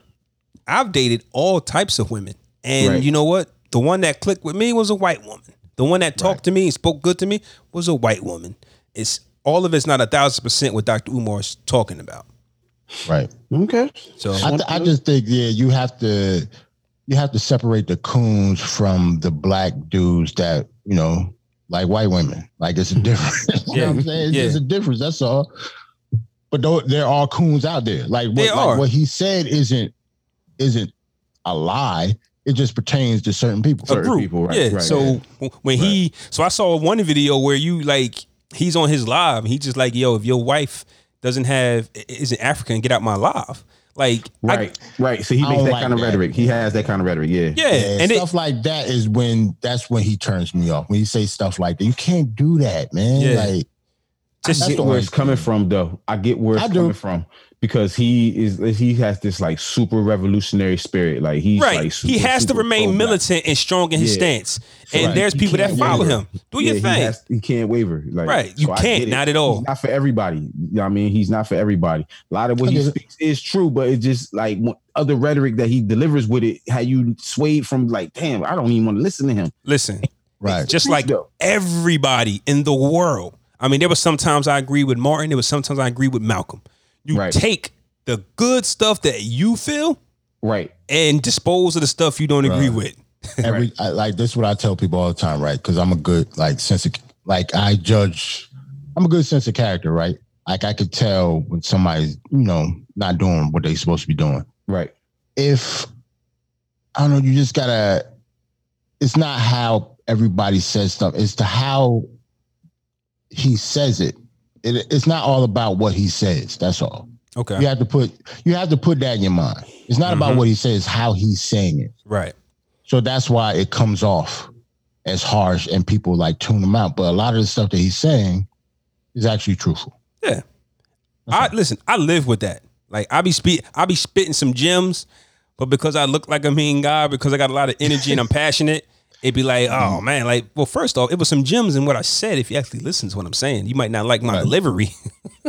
I've dated all types of women, and Right. you know what? The one that clicked with me was a white woman. The one that talked to me and spoke good to me was a white woman. It's all of it's not a thousand percent what Dr. Umar's talking about. right. Okay. So I, th- I just think yeah, you have to you have to separate the coons from the black dudes that you know like white women. Like it's a difference. you know what I'm saying? It's Yeah. a difference. That's all. But though there are coons out there. Like what, They like are. what he said isn't isn't a lie. It just pertains to certain people. a certain group. people, right, yeah. right, so w- when he, so I saw one video where you like he's on his live. And he just like, yo, if your wife doesn't have i- isn't African, get out my live. Like, I- Right, right. So he makes that like kind of that. rhetoric. He has that kind of rhetoric. Yeah. yeah, Yeah, and it, stuff like that is when that's when he turns me off. When you say stuff like that, you can't do that, man. Yeah. Like I just That's get where it's coming from, though. I get where it's I coming from because he is he has this like super revolutionary spirit. Like he's right. like super, he has to remain pro-black. militant and strong in his Yeah. stance. And Right. there's He people that follow waver. him. Do your Yeah, thing. He, has, he can't waver. Like, Right. You so can't, not at all. He's not for everybody. You know what I mean, he's not for everybody. A lot of what he speaks is true, but it's just like other rhetoric that he delivers with it, how you swayed from like, damn, I don't even want to listen to him. Listen, right. just like everybody in the world. I mean, there was sometimes I agree with Martin. There was sometimes I agree with Malcolm. You Right. take the good stuff that you feel Right. and dispose of the stuff you don't agree Right. with. Every I, like this is what I tell people all the time, right? Because I'm a good like sense of like I judge. I'm a good sense of character, right? Like I could tell when somebody's you know not doing what they're supposed to be doing. Right. If I don't know, you just gotta. It's not how everybody says stuff. It's to how he says it. It. It's not all about what he says. That's all. Okay. You have to put you have to put that in your mind. It's not about Mhm. what he says, how he's saying it. Right. So that's why it comes off as harsh and people like tune him out. But a lot of the stuff that he's saying is actually truthful. Yeah. I listen, I live with that. Like I be speak I be spitting some gems, but because I look like a mean guy, because I got a lot of energy and I'm passionate, it'd be like, oh mm-hmm. man, like, well, first off, it was some gems in what I said. If you actually listen to what I'm saying, you might not like my Right. delivery.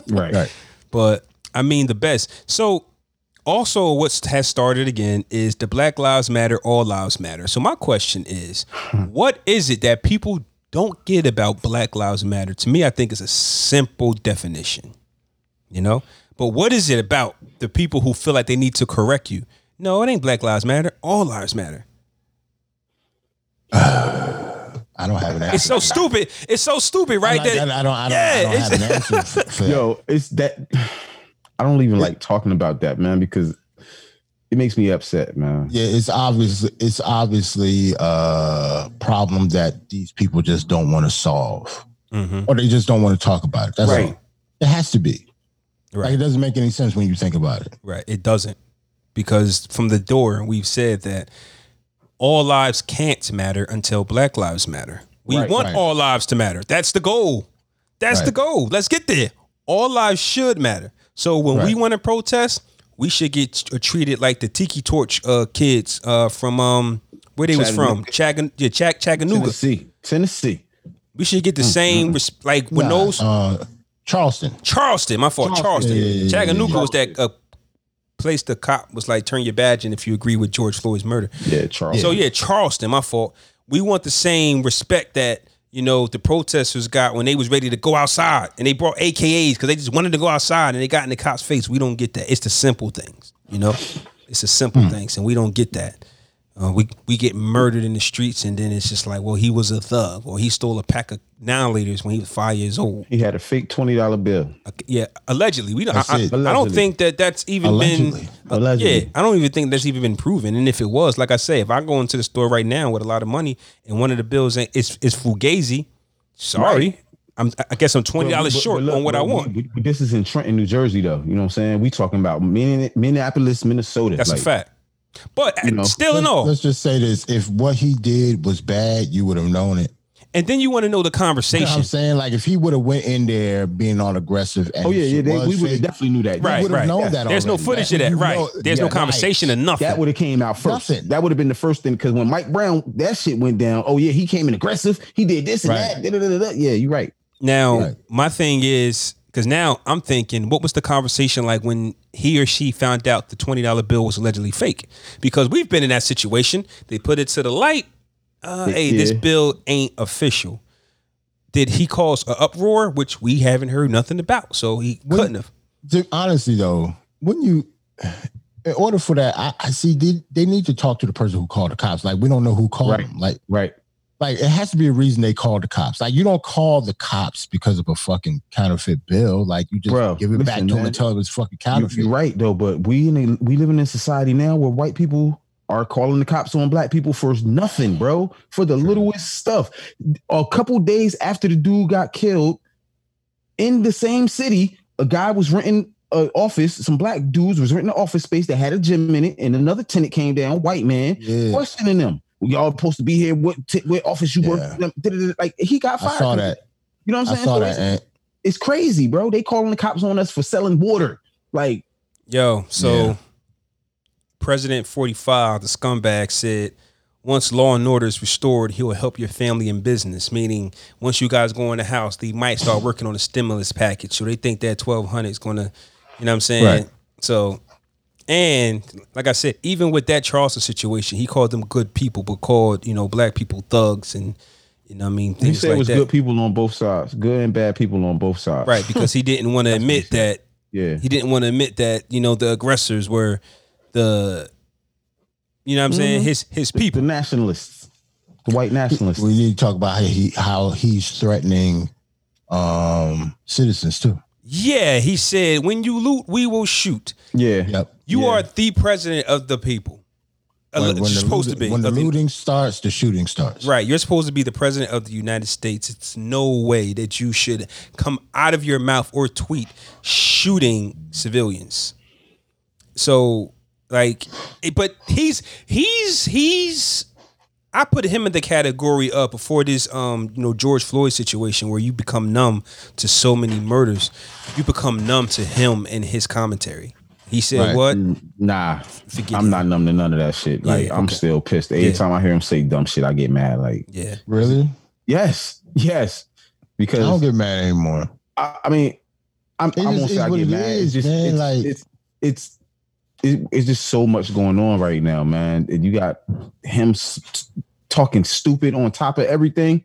Right. Right. but I mean the best. So also what has started again is the Black Lives Matter, All Lives Matter. So my question is, hmm. what is it that people don't get about Black Lives Matter? To me, I think it's a simple definition. You know? But what is it about the people who feel like they need to correct you? No, it ain't Black Lives Matter. All lives matter. I I don't have an answer. It's so stupid. It's so stupid, right? I, like, that I, I don't. I don't, Yeah, I don't have an it's- answer for, for that. Yo, it's that I don't even like talking about that, man, because it makes me upset, man. Yeah, it's obvious. It's obviously a problem that these people just don't want to solve, Mhm. or they just don't want to talk about it. That's Right. all. It has to be. Like Right. it doesn't make any sense when you think about it. Right. It doesn't. Because from the door, we've said that all lives can't matter until Black Lives Matter. We Right, want right. all lives to matter. That's the goal. That's the goal. Let's get there. All lives should matter. So when we Right. want to protest, we should get uh, treated like the Tiki Torch uh, kids uh, from um where they was from Chaggan yeah, Chattanooga. Tennessee. Tennessee. We should get the same res- like when Nah, those uh, Charleston. Charleston, my fault. Charleston. Yeah, yeah, yeah, Chattanooga was that uh, place the cop was like, turn your badge in if you agree with George Floyd's murder. Yeah, Charles. So yeah, Charleston, my fault. We want the same respect that you know the protesters got when they was ready to go outside and they brought AKAs because they just wanted to go outside and they got in the cop's face. We don't get that. It's the simple things, you know. It's the simple Hmm. things, and we don't get that. Uh, we we get murdered in the streets, and then it's just like, well, he was a thug, or he stole a pack of nine liters when he was five years old. he had a fake twenty dollar bill. Yeah, allegedly. We don't. I, I, it. I don't think that that's even Allegedly. been. Allegedly. Yeah, I don't even think that's even been proven. And if it was, like I say, if I go into the store right now with a lot of money and one of the bills ain't it's it's fugazi, sorry, Right. I'm I guess I'm twenty dollars short but look, on what I want. we- we- this is in Trenton, New Jersey, though. You know what I'm saying? We talking about Minneapolis, Minnesota. That's Like, a fact. But You know, still in Let's, all, let's just say this: if what he did was bad, you would have known it. and then you want to know the conversation. You know what conversation. I'm saying, like if he would have went in there being all aggressive, and Oh yeah, yeah. They, we would have definitely knew that. Right, would have right. known that. There's no already. footage of You that. know- Right. There's no conversation right. of nothing. That would have came out first. Nothing. That would have been the first thing because when Mike Brown that shit went down. Oh yeah, he came in aggressive. He did this and Right. that. da-da-da-da-da. Yeah, you're right. Now, Right. my thing is because now I'm thinking, what was the conversation like when he or she found out the twenty dollar bill was allegedly fake? Because we've been in that situation. They put it to the light. Uh, hey, this bill ain't official. Did he cause an uproar, which we haven't heard nothing about? So he When- couldn't have. To- honestly though, wouldn't you? In order for that, I, I see they, they need to talk to the person who called the cops. Like we don't know who called Right. them. Like Right. Like it has to be a reason they called the cops. Like you don't call the cops because of a fucking counterfeit bill. Like you just Bro, give it back listen, to them and tell them it's fucking counterfeit. You're right though, but we in a, we living in a society now where white people are calling the cops on black people for nothing, bro, for the littlest stuff. A couple days after the dude got killed in the same city, a guy was renting an office. Some black dudes was renting an office space that had a gym in it, and another tenant came down, white man, Yeah, questioning them. Y'all supposed to be here? What t- what office you work? Yeah. Da-da-da-da. Like he got fired. I saw that. You know what I'm I saying? saw So that. it's, it's crazy, bro. They calling the cops on us for selling water. Like Yo, so Yeah. President 45, the scumbag, said, once law and order is restored, he will help your family and business. Meaning, once you guys go in the house, they might start working on a stimulus package. So they think that 1200 is going to, you know what I'm saying? Right. So, and like I said, even with that Charleston situation, he called them good people, but called, you know, black people thugs and, you know what I mean? Things like that. He Things said it was that. good people on both sides, good and bad people on both sides. Right, because he didn't want to admit that Yeah. he didn't want to admit that you know the aggressors were the you know what I'm saying his his The people nationalists, the white nationalists. we need to talk about how he how he's threatening um citizens too. Yeah he said when you loot we will shoot Yeah. Yep. you Yeah. are the president of the people When, when you're the supposed looting, to be when the looting starts, the shooting starts. right you're supposed to be the president of the United States it's no way that you should come out of your mouth or tweet shooting civilians so like eh, but he's he's he's I put him in the category of before this um you know George Floyd situation where you become numb to so many murders you become numb to him and his commentary he said Right. what Nah, Forget I'm it. not numb to none of that shit. Like Yeah, I'm okay. still pissed. Every Yeah. time I hear him say dumb shit, I get mad. Like, yeah Really? yes, yes. Because I don't get mad anymore. I, I mean, I'm, It I is- won't say it's I get mad. is, it's just man, it's, like- it's it's it, it's just so much going on right now, man. And you got him s- talking stupid on top of everything.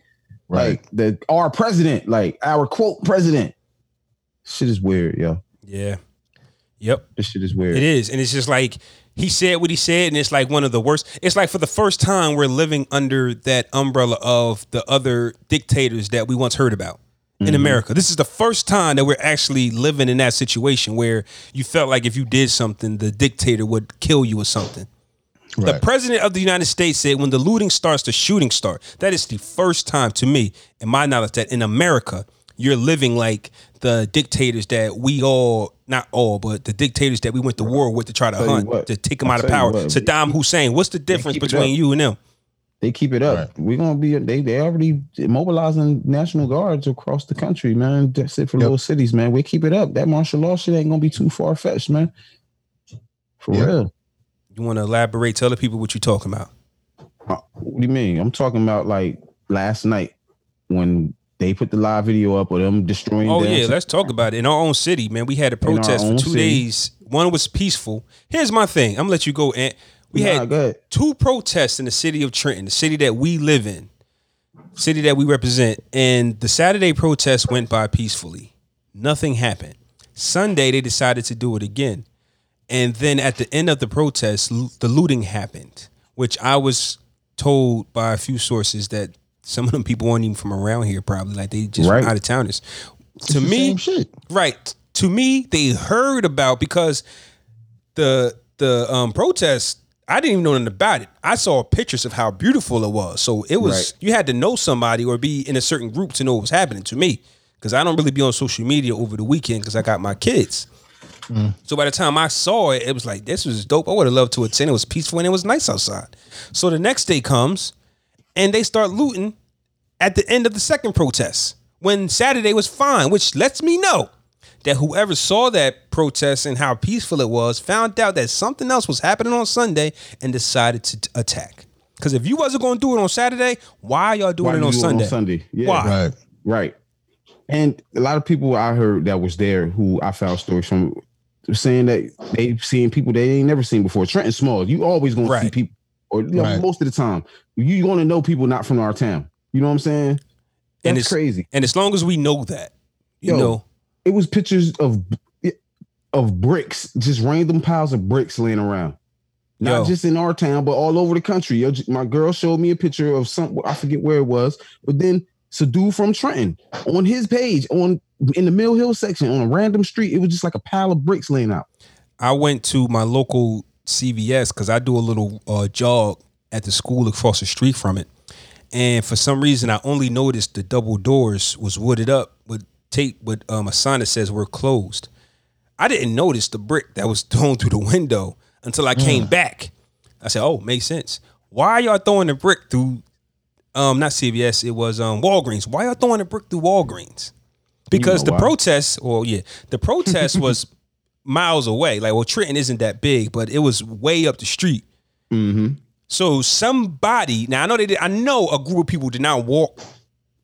Right. Like the our president, like our quote president. Shit is weird, yo. yeah Yep. This shit is weird. It is. And it's just like he said what he said, and it's like one of the worst. It's like for the first time we're living under that umbrella of the other dictators that we once heard about in America. This is the first time that we're actually living in that situation where you felt like if you did something, the dictator would kill you or something. The president of the United States said, when the looting starts, the shooting starts. That is the first time, to me, in my knowledge, that in America, you're living like the dictators that we all, not all, but the dictators that we went to war with to try to hunt, what, to take them I'll out of power. what, Saddam Hussein, what's the difference between you and them? They keep it up. Right. We're gonna be they they already mobilizing national guards across the country, man. That's it for Yep. little cities, man. We keep it up. That martial law shit ain't gonna be too far fetched, man. For Yeah. real. You want to elaborate? Tell the people what you're talking about. Uh, What do you mean? I'm talking about like last night when they put the live video up of them destroying. Oh yeah, let's talk about it. In our own city, man, we had a protest for two city. days. One was peaceful. Here's my thing. I'm gonna let you go. And we Nah, had two protests in the city of Trenton, the city that we live in, city that we represent. And the Saturday protest went by peacefully. Nothing happened. Sunday they decided to do it again. And then at the end of the protest, lo- the looting happened, which I was told by a few sources that some of them people weren't even from around here, probably like they just Right. out of towners. To the me, same shit. right? To me, they heard about because the the um protest. I didn't even know nothing about it. I saw pictures of how beautiful it was. So it was Right. you had to know somebody or be in a certain group to know what was happening to me. Because I don't really be on social media over the weekend because I got my kids. Mm. So by the time I saw it, it was like this was dope. I would have loved to attend. It was peaceful and it was nice outside. So the next day comes, and they start looting at the end of the second protest when Saturday was fine, which lets me know that whoever saw that protest and how peaceful it was found out that something else was happening on Sunday and decided to t- attack. Because if you wasn't going to do it on Saturday, why are y'all doing Why it on do Sunday? on Sunday. Yeah. Why? Right. Right. And a lot of people I heard that was there who I found stories from saying that they've seen people they ain't never seen before. Trenton small. You always gonna see people, or you know, Right. most of the time, you gonna know people not from our town. You know what I'm saying? And it's- crazy. And as long as we know that, you Yo, know, It was pictures of of bricks, just random piles of bricks laying around. Not Yo. just in our town, but all over the country. Yo, my girl showed me a picture of some I forget where it was, but then a dude from Trenton on his page on in the Mill Hill section on a random street. It was just like a pile of bricks laying out. I went to my local CVS because I do a little uh, jog at the school across the street from it, and for some reason I only noticed the double doors was wooded up with tape with um, a sign that says we're closed. I didn't notice the brick that was thrown through the window until I came back. I said, "Oh, makes sense. Why are y'all throwing the brick through? Um, not CVS. It was um Walgreens. Why y'all throwing the brick through Walgreens? Because know the why. protest, well, yeah, the protest was miles away. Like, well, Trenton isn't that big, but it was way up the street. Mm-hmm. So somebody, now I know they did. I know a group of people did not walk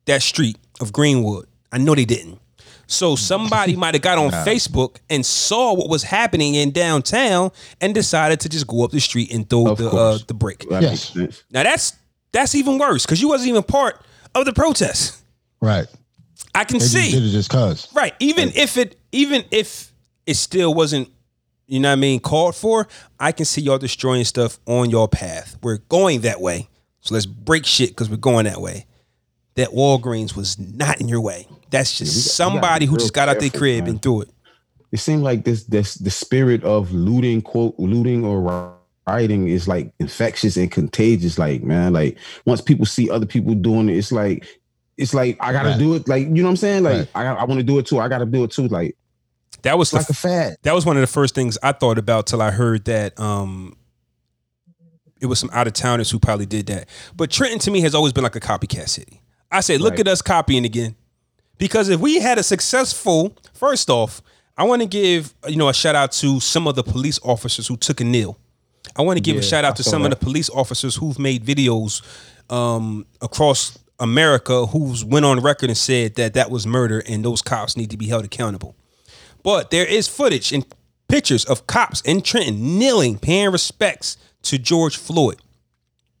that street of Greenwood. I know they didn't. So somebody might have got on Facebook and saw what was happening in downtown and decided to just go up the street and throw Of the uh, the brick. That Yes. Now that's that's even worse because you wasn't even part of the protest. Right. I can They just see. did it just cause. Right. Even if it even if it still wasn't, you know what I mean, called for, I can see y'all destroying stuff on your path. We're going that way. So let's break shit because we're going that way. That Walgreens was not in your way. That's just we got- we somebody be who just got out their crib man. and threw it. It seemed like this this the spirit of looting, quote, looting or rioting is like infectious and contagious. Like, man, like once people see other people doing it, it's like it's like I gotta Right. do it. Like, you know what I'm saying? Like Right. I I want to do it too. I gotta do it too. Like That was it's the like a fad. that was one of the first things I thought about till I heard that um it was some out of towners who probably did that. But Trenton to me has always been like a copycat city. I say, look Right. at us copying again. Because if we had a successful, first off, I want to give you know a shout out to some of the police officers who took a kneel. I want to give a shout out I to some of the police officers who've made videos um, across America who's went on record and said that that was murder and those cops need to be held accountable. But there is footage and pictures of cops in Trenton kneeling, paying respects to George Floyd.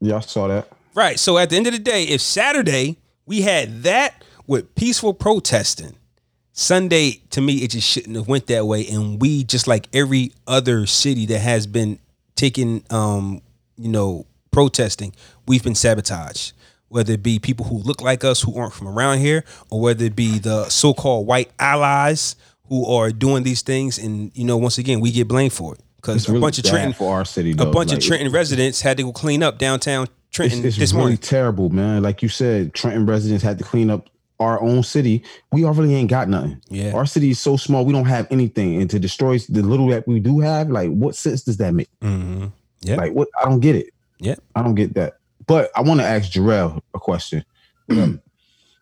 Yeah, I saw that. Right. So at the end of the day, if Saturday we had that with peaceful protesting, Sunday to me it just shouldn't have went that way, and we just like every other city that has been taking, um, you know, protesting, we've been sabotaged. Whether it be people who look like us who aren't from around here, or whether it be the so-called white allies who are doing these things, and you know, once again, we get blamed for it because a really bunch of Trenton, for our city. a bunch Like, of Trenton residents had to go clean up downtown Trenton It's, it's this really morning. terrible, man. Like you said, Trenton residents had to clean up our own city. We already ain't got nothing. Yeah. Our city is so small, we don't have anything. And to destroy the little that we do have, like, what sense does that make? hmm Yeah. Like, what? I don't get it. Yeah. I don't get that. But I want to ask Jarrell a question.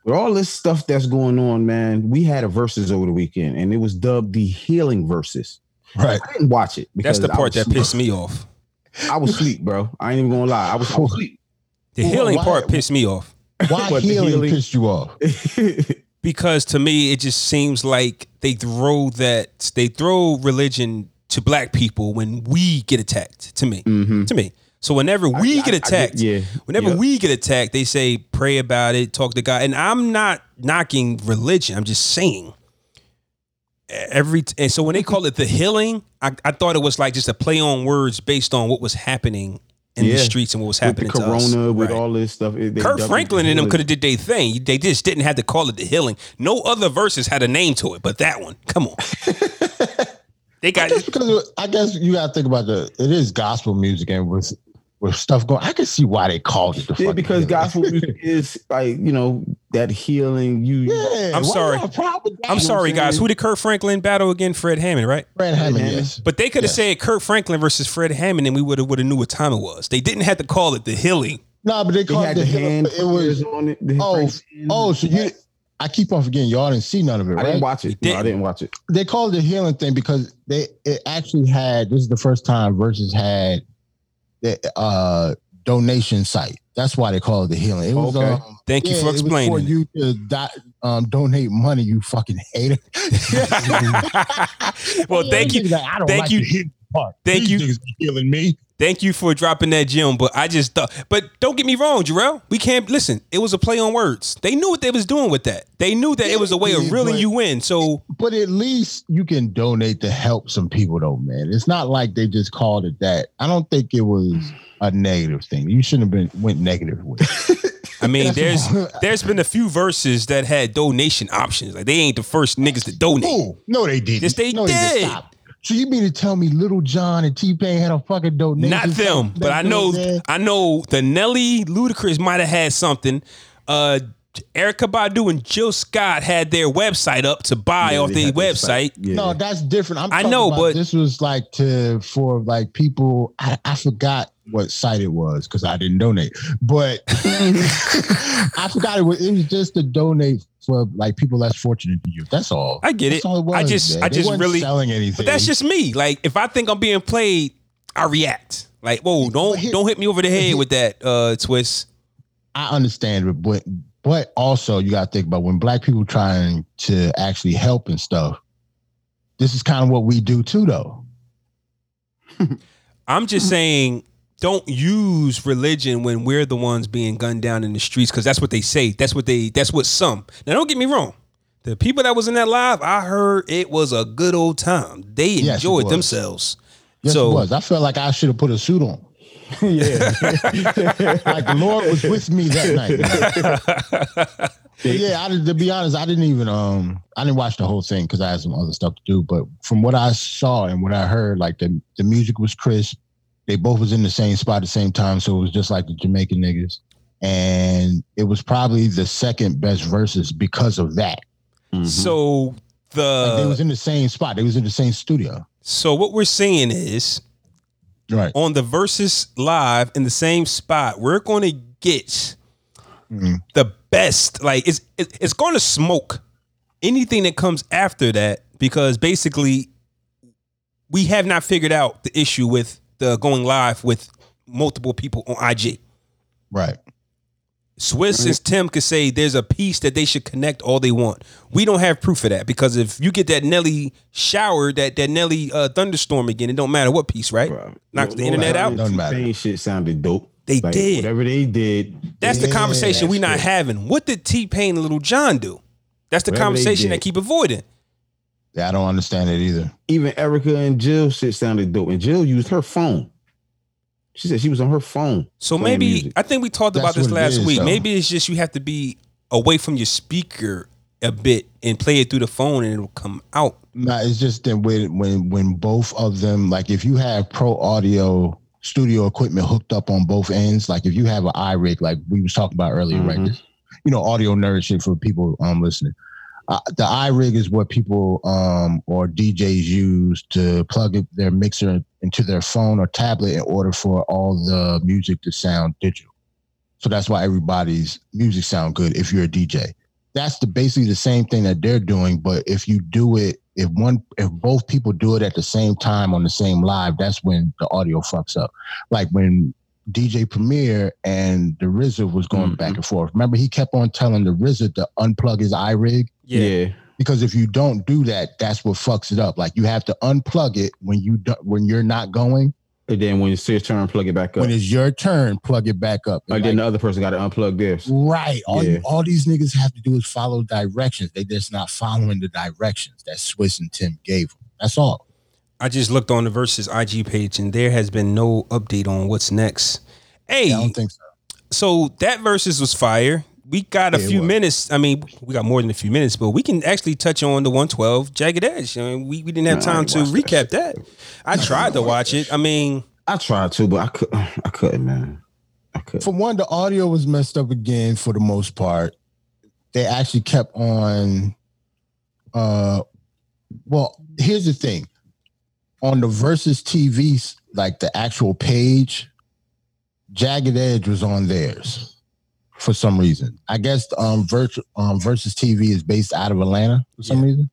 With all this stuff that's going on, man, we had a Verzuz over the weekend, and it was dubbed the healing Verzuz. Right. I didn't watch it That's the part that pissed me off. I was asleep, bro. I ain't even gonna lie. I was, I was asleep. The Well, healing why- part pissed me off Why What, the healing, healing? pissed you off? because to me it just seems like they throw that they throw religion to black people when we get attacked. To me, Mhm. to me. So whenever we I- get I- I attacked, yeah. whenever Yeah. we get attacked, they say pray about it, talk to God. And I'm not knocking religion. I'm just saying every and so when they call it the healing, I, I thought it was like just a play on words based on what was happening in the Yeah. streets and what was with happening the to us. corona, with Right. all this stuff. it- they Kirk dubbed it Franklin and them could have did their thing. They just didn't have to call it the healing. No other Verzuz had a name to it, but that one. Come on. they got Just because of- I guess you got to think about the it is gospel music and with with stuff going. I can see why they called it the. Yeah, because healing. gospel music is like you know that healing. You Yeah, I'm sorry. you have a problem with that? I'm sorry, guys. Who did Kirk Franklin battle again? Fred Hammond, right? Fred Hammond, Hammond. yes. But they could have Yes. said Kirk Franklin versus Fred Hammond, and we would have would have knew what time it was. They didn't have to call it the healing. No, but they they called had it the the hand. It was on it. the oh oh. So you, I keep on forgetting y'all didn't see none of it, I right? didn't watch it. You No, I didn't. didn't watch it. they called it the healing thing because they it actually had this is the first time Verzuz had the uh donation site. That's why they call it the healing. It was Okay. um, Thank you yeah, for it was explaining. for you to um, donate money. You fucking hater. well, thank you. Like, I don't thank like you. The healing part. Thank These you. healing me. Thank you for dropping that gem, but I just thought. But don't get me wrong, Jarrell. We can't listen. It was a play on words. They knew what they was doing with that. They knew that it was a way of Yeah, reeling but- you in. So But at least you can donate to help some people, though, man. It's not like they just called it that. I don't think it was a negative thing. You shouldn't have been went negative with. it. I mean, there's there's been a few verses that had donation options. Like they ain't the first niggas to donate. Oh no, they didn't. Yes, they no, did. Stop. So you mean to tell me Lil Jon and T Pain had a fucking donation? Not them, but I know I know the Nelly Ludacris might have had something. Uh Erykah Badu and Jill Scott had their website up to buy Yeah, off their had the website. Yeah. No, that's different. I'm I know, about but- this was like to for like people. I, I forgot what site it was because I didn't donate, but I forgot it was. It was just to donate for like people less fortunate than you. That's all. I get That's it. all was, I just man. I just really selling anything. But that's just me. Like if I think I'm being played, I react. Like, whoa, don't don't hit me over the head with that uh twist. I understand, it, but but also you got to think about when black people trying to actually help and stuff. This is kind of what we do too, though. I'm just saying don't use religion when we're the ones being gunned down in the streets because that's what they say. That's what they that's what some. Now don't get me wrong. The people that was in that live, I heard it was a good old time. They Yes, enjoyed was. themselves. Yes, So- it was. I felt like I should have put a suit on. yeah. Like the Lord was with me that night. yeah, I, did- to be honest, I didn't even um I didn't watch the whole thing because I had some other stuff to do. But from what I saw and what I heard, like the the music was crisp. They both was in the same spot at the same time, so it was just like the Jamaican niggas. And it was probably the second best Verzuz because of that. Mhm. So Like they was in the same spot. They was in the same studio. so what we're saying is Right. on the Verzuz live in the same spot, we're going to get Mhm. the best. Like it's it's going to smoke anything that comes after that because basically we have not figured out the issue with the going live with multiple people on IG. Right. Swizz and Tim could say there's a piece that they should connect all they want. We don't have proof of that because if you get that Nelly shower, that that Nelly uh, thunderstorm again, it don't matter what piece, right? Bro, Knocks the Lil internet Jon out. and Doesn't matter. Shit sounded dope. They Like, did. Whatever they did. That's the Yeah, conversation we that's not good. having. What did T Pain and Lil Jon do? That's the Whatever they conversation did. that keep avoiding. Yeah, I don't understand it either. Even Erykah and Jill shit sounded dope, and Jill used her phone. She said she was on her phone. So maybe music. I think we talked That's about this last is, week. though. Maybe it's just you have to be away from your speaker a bit and play it through the phone and it'll come out. No, it's just that when when when both of them, like if you have pro audio studio equipment hooked up on both ends, like if you have an iRig, like we was talking about earlier, right? Mhm. This, you know, audio nerd shit for people um listening. Uh, the iRig is what people um or DJs use to plug their mixer into their phone or tablet in order for all the music to sound digital. So that's why everybody's music sound good if you're a DJ. That's the basically the same thing that they're doing, but if you do it, if one if both people do it at the same time on the same live, that's when the audio fucks up. Like when DJ Premier and the RZA was going Mhm. back and forth. Remember, he kept on telling the RZA to unplug his iRig Yeah. because if you don't do that, that's what fucks it up. Like you have to unplug it when you do, when you're not going. And then when it's your turn, plug it back up. When it's your turn, plug it back up. and then the other person got to unplug theirs. Right. All Yeah. you, all these niggas have to do is follow directions. They just not following the directions that Swizz and Tim gave them. That's all. I just looked on the Verzuz IG page and there has been no update on what's next. Hey, I don't think so. so that Verzuz was fire. We got a Yeah, few was. minutes. I mean, we got more than a few minutes, but we can actually touch on the 112 Jagged Edge. I mean, we, we didn't have Nah, I time ain't to watched that recap that. I tried to watch it. I mean, I tried to, but I could. I couldn't, man. I couldn't. For one, the audio was messed up again for the most part. They actually kept on uh well, here's the thing. On the Verzuz TVs, like the actual page, Jagged Edge was on theirs for some reason. I guess um virtual um Verzuz TV is based out of Atlanta for some Yeah. reason.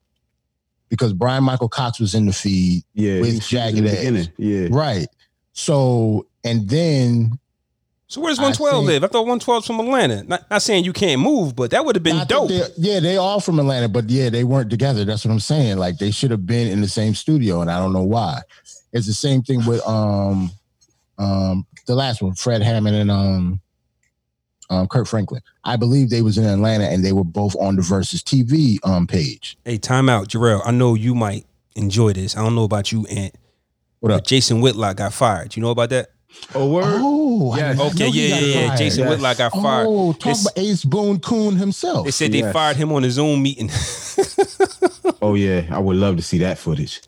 Because Bryan-Michael Cox was in the feed. Yeah, with he was- he was Jagged in the Edge. Yeah, Right. So and then so where does I 112 think- live? I thought 112's from Atlanta. Not, not saying you can't move, but that would have been dope. they- yeah, they all from Atlanta, but yeah, they weren't together. That's what I'm saying. Like they should have been in the same studio, and I don't know why. It's the same thing with um um the last one, Fred Hammond and um um Kirk Franklin. I believe they was in Atlanta and they were both on the Verzuz TV um page. Hey, time out, Jarrell. I know you might enjoy this. I don't know about you, Ant. What But up? Jason Whitlock got fired. You know about that? Oh, word. Oh, I Yes. Okay, yeah, yeah, yeah. fired. Jason Yes. Whitlock got fired. Oh, talk It's- about Ace Boone Coon himself. They said they fired him on a Zoom meeting. Oh yeah, I would love to see that footage.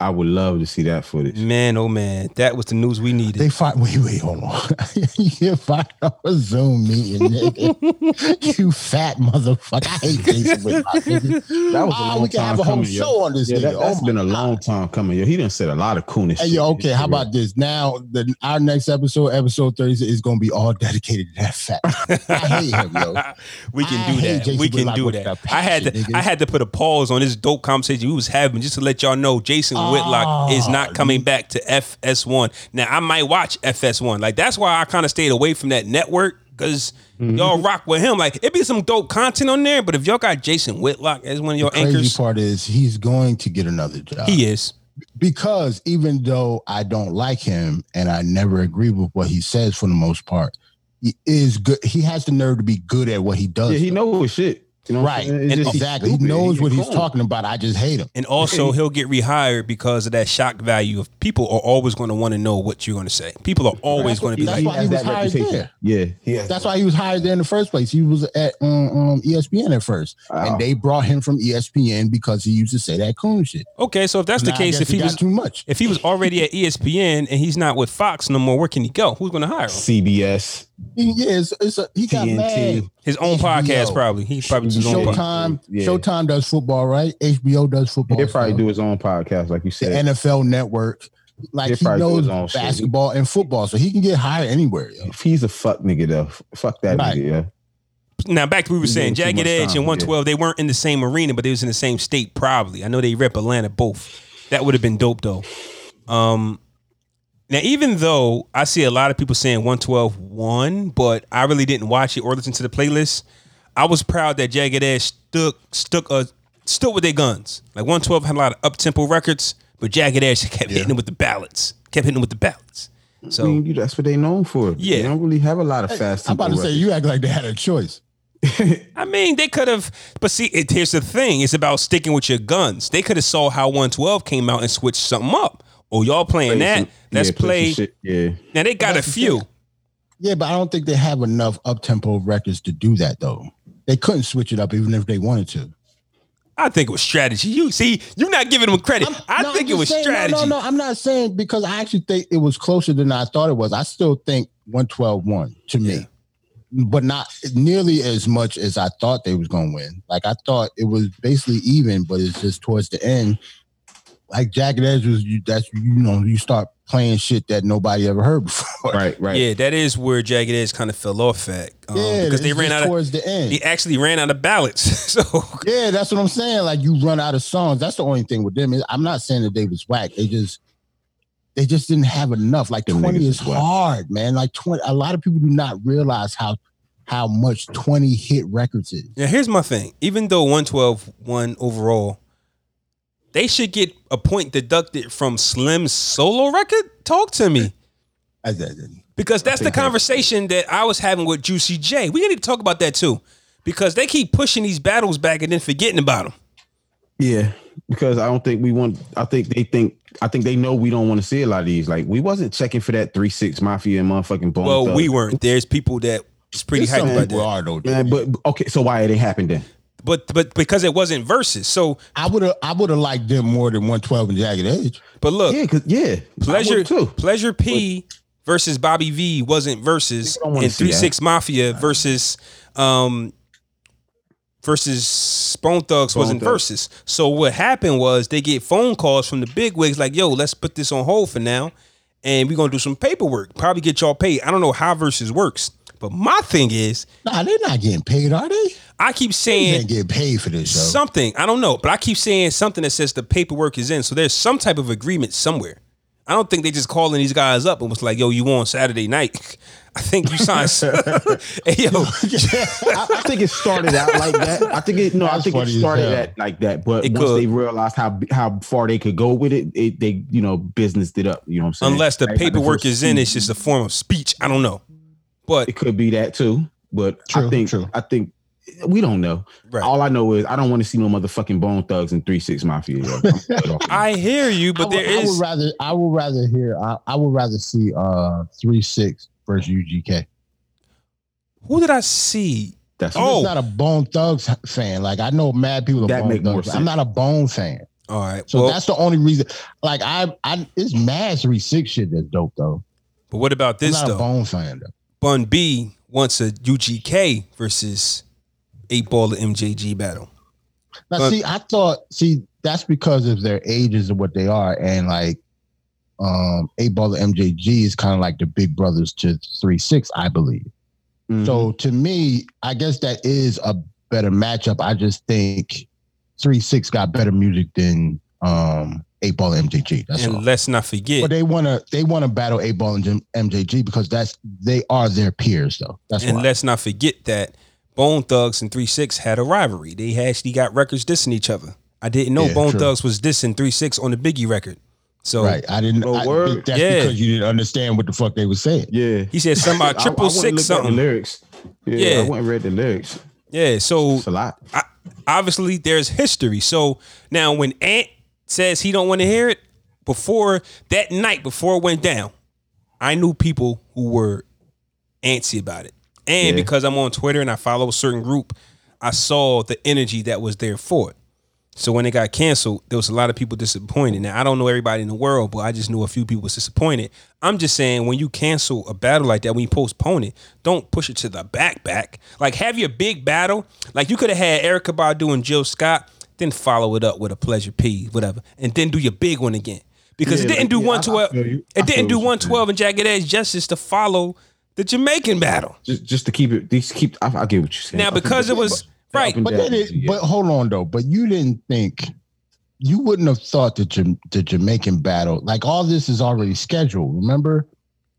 I would love to see that footage. man, oh man, that was the news we needed. They fired. Wait, wait, hold on. you fired up a Zoom meeting, nigga. you fat motherfucker. I hate Jason Whitlock. nigga. That was a Ah, long we can time have a whole coming, yo. on this Yeah, nigga. that, has oh been a long God. time coming. Yo, he done said a lot of coonish. Hey, shit yo, okay. his How career. about this? Now, the our next episode, episode thirty, is going to be all dedicated to that fat. I hate him, yo. we can I do hate that. Jason we can Whitlock do that. the I had to. nigga. I had to put a pause on this dope conversation we was having just to let y'all know Jason Whitlock is not coming back to FS1. Now I might watch FS1. Like that's why I kind of stayed away from that network because Mm-hmm. y'all rock with him. Like it be some dope content on there, but if y'all got Jason Whitlock as one of your anchors, Crazy anchors, part is he's going to get another job. he is. because even though I don't like him and I never agree with what he says for the most part, he is good. He has the nerve to be good at what he does. Yeah, he though. knows shit. You know, right. saying? And just he's exactly. He stupid. knows what a he's coon. talking about. I just hate him. And also, he'll get rehired because of that shock value of people are always going to want to know what you're going to say. People are always going to be That's like, why he was hired there. Yeah, he has That's why he was hired there in the first place. He was at um, um, ESPN at first, Wow. and they brought him from ESPN because he used to say that coon shit. okay, so if that's the Now I case, if he got was too much, if he was already at ESPN and he's not with Fox no more, where can he go? Who's going to hire him? CBS. He- yeah, it's, it's a, he got TNT. mad. His own HBO. podcast, probably. He probably his own podcast. Showtime, Yeah. Showtime does football, right? HBO does football. He'll probably stuff. do his own podcast, like you the said. NFL Network. Like He'll he knows his own shit. basketball and football, so he can get hired anywhere. Yo. If he's a fuck nigga though, fuck that Right. nigga, yeah. Now back to what we were He saying, Jagged Edge time, and 112, they weren't in the same arena, but they was in the same state, probably. I know they rep Atlanta both. That would have been dope though. Um now, even though I see a lot of people saying 112 won, but I really didn't watch it or listen to the playlist, I was proud that Jagged Edge stuck stuck uh, stood with their guns. Like 112 had a lot of up tempo records, but Jagged Edge kept hitting them with the ballads, kept hitting them with the ballads. I So mean, that's what they known for. Yeah. they don't really have a lot of fast. I'm about to tempo say you act like they had a choice. I mean, they could have, but see, it, here's the thing: it's about sticking with your guns. They could have saw how 112 came out and switched something up. Oh, y'all playing that? Some- Let's yeah, some play. shit, Yeah. Now they got a few. thing. Yeah, but I don't think they have enough up tempo records to do that though. They couldn't switch it up even if they wanted to. I think it was strategy. You see, you're not giving them credit. I No, I'm think it was saying- strategy. No, no, I'm not saying because I actually think it was closer than I thought it was. I still think 112 won to me. But not nearly as much as I thought they was gonna win. Like I thought it was basically even, but it's just towards the end. Like Jagged Edge was you that's you know, you start playing shit that nobody ever heard before. Right, right. Yeah, that is where Jagged Edge kind of fell off at um, Yeah, because they ran just out of. towards the end. He actually ran out of ballots. so Yeah, that's what I'm saying. Like you run out of songs. That's the only thing with them. I'm not saying that they was whack. They just they just didn't have enough. Like Them 20 is is whack. hard, man. Like 20 a lot of people do not realize how how much 20 hit records is. now here's my thing. Even though 112 won overall, they should get a point deducted from Slim's solo record. Talk to me. I- I- I- Because that's the conversation that I was having with Juicy J. We need to talk about that too. Because they keep pushing these battles back and then forgetting about them. Yeah, because I don't think we want. I think they think. I think they know we don't want to see a lot of these. Like we wasn't checking for that three six mafia and motherfucking bone. Well, Thug. we weren't. There's people that is pretty There's some hyped about that. are though. Man, but okay, so why it ain't happened then? But but because it wasn't Verzuz. So I would have I would have liked them more than 112 and Jagged Edge. but look, Yeah, cause yeah, Pleasure too. Pleasure P versus Bobby V wasn't versus People and see Three. Six Mafia versus um versus Bone Thugs Bone wasn't Thugs. versus. So what happened was they get phone calls from the big wigs like, "Yo, let's put this on hold for now, and we're gonna do some paperwork. Probably get y'all paid. I don't know how Verzuz works, but my thing is, Nah, they're not getting paid, are they? I keep saying They saying ain't getting paid for this show. something. I don't know, but I keep saying something that says the paperwork is in. So there's some type of agreement somewhere. I don't think they just calling these guys up and was like, "Yo, you on Saturday night?" I think you signed. hey, yo, I, I think it started out like that. I think it no, I think it started hell. at like that. But It once could. they realized how how far they could go with it, it they you know businessed it up. You know what I'm saying? unless the Like, like paperwork first is in, it's just a form of speech. I don't know, but It could be that too, but I think true. I think we don't know. Right. All I know is I don't want to see no motherfucking Bone Thugs and Three Six Mafia. yo. I'm good off. I hear you. I But would, there I would rather I would rather hear I, I would rather see uh three six versus UGK. who did I see? That's I'm Oh. not a Bone Thugs fan. Like I know mad people are That Bone make more Thugs. sense. I'm not a Bone fan. All right. So well, that's the only reason. Like I, I, it's mad three six shit that's dope though. but what about I'm this not a? Bone fan though. Bun B wants a UGK versus eight ball of MJG battle. Now see, I thought see that's because of their ages and what they are, and like um eight ball of MJG is kind of like the big brothers to three six, I believe. Mhm. So to me, I guess that is a better matchup. I just think three six got better music than um eight ball MJG. That's and all. let's not forget, But they wanna they wanna battle eight ball and Jim- MJG because that's they are their peers though. That's and why. let's not forget that Bone Thugs and Three Six had a rivalry. They actually got records dissing each other. I didn't know Yeah, Bone true. Thugs was dissing Three Six on the Biggie record. So Right. I didn't I, word? that's Yeah. because you didn't understand what the fuck they were saying. yeah, he said something about I- I triple went and six something. The lyrics. Yeah, Yeah. I went and read the lyrics. Yeah. So It's a lot. I, obviously there's history. So now when Ant says he don't want to hear it, before that night, before it went down, I knew people who were antsy about it. And Yeah. because I'm on Twitter and I follow a certain group, I saw the energy that was there for it. So when it got canceled, there was a lot of people disappointed. Now I don't know everybody in the world, but I just knew a few people was disappointed. I'm just saying when you cancel a battle like that, when you postpone it, don't push it to the back back. Like have your big battle. Like you could have had Erykah Badu and Jill Scott, then follow it up with a pleasure P, whatever, and then do your big one again. Because it didn't like, do yeah, I- I 112. feel. I It didn't do what you're saying. 112 and Jagged Edge justice to follow the Jamaican battle. Just just to keep it. Just keep. I, I get what you're saying. Now because it that's- was right, But down, then it, yeah. but hold on though. But you didn't think you wouldn't have thought the Jam- the Jamaican battle like all this is already scheduled. Remember,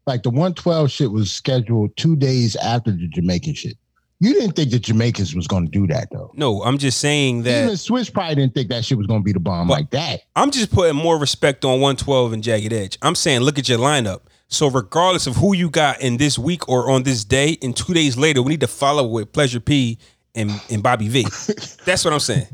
like the one twelve shit was scheduled two days after the Jamaican shit. You didn't think the Jamaicans was going to do that though. no, I'm just saying that Even Swizz probably didn't think that shit was going to be the bomb like that. I'm just putting more respect on 112 and Jagged Edge. I'm saying, look at your lineup. So regardless of who you got in this week or on this day, and two days later, we need to follow with Pleasure P and, and Bobby V. That's what I'm saying.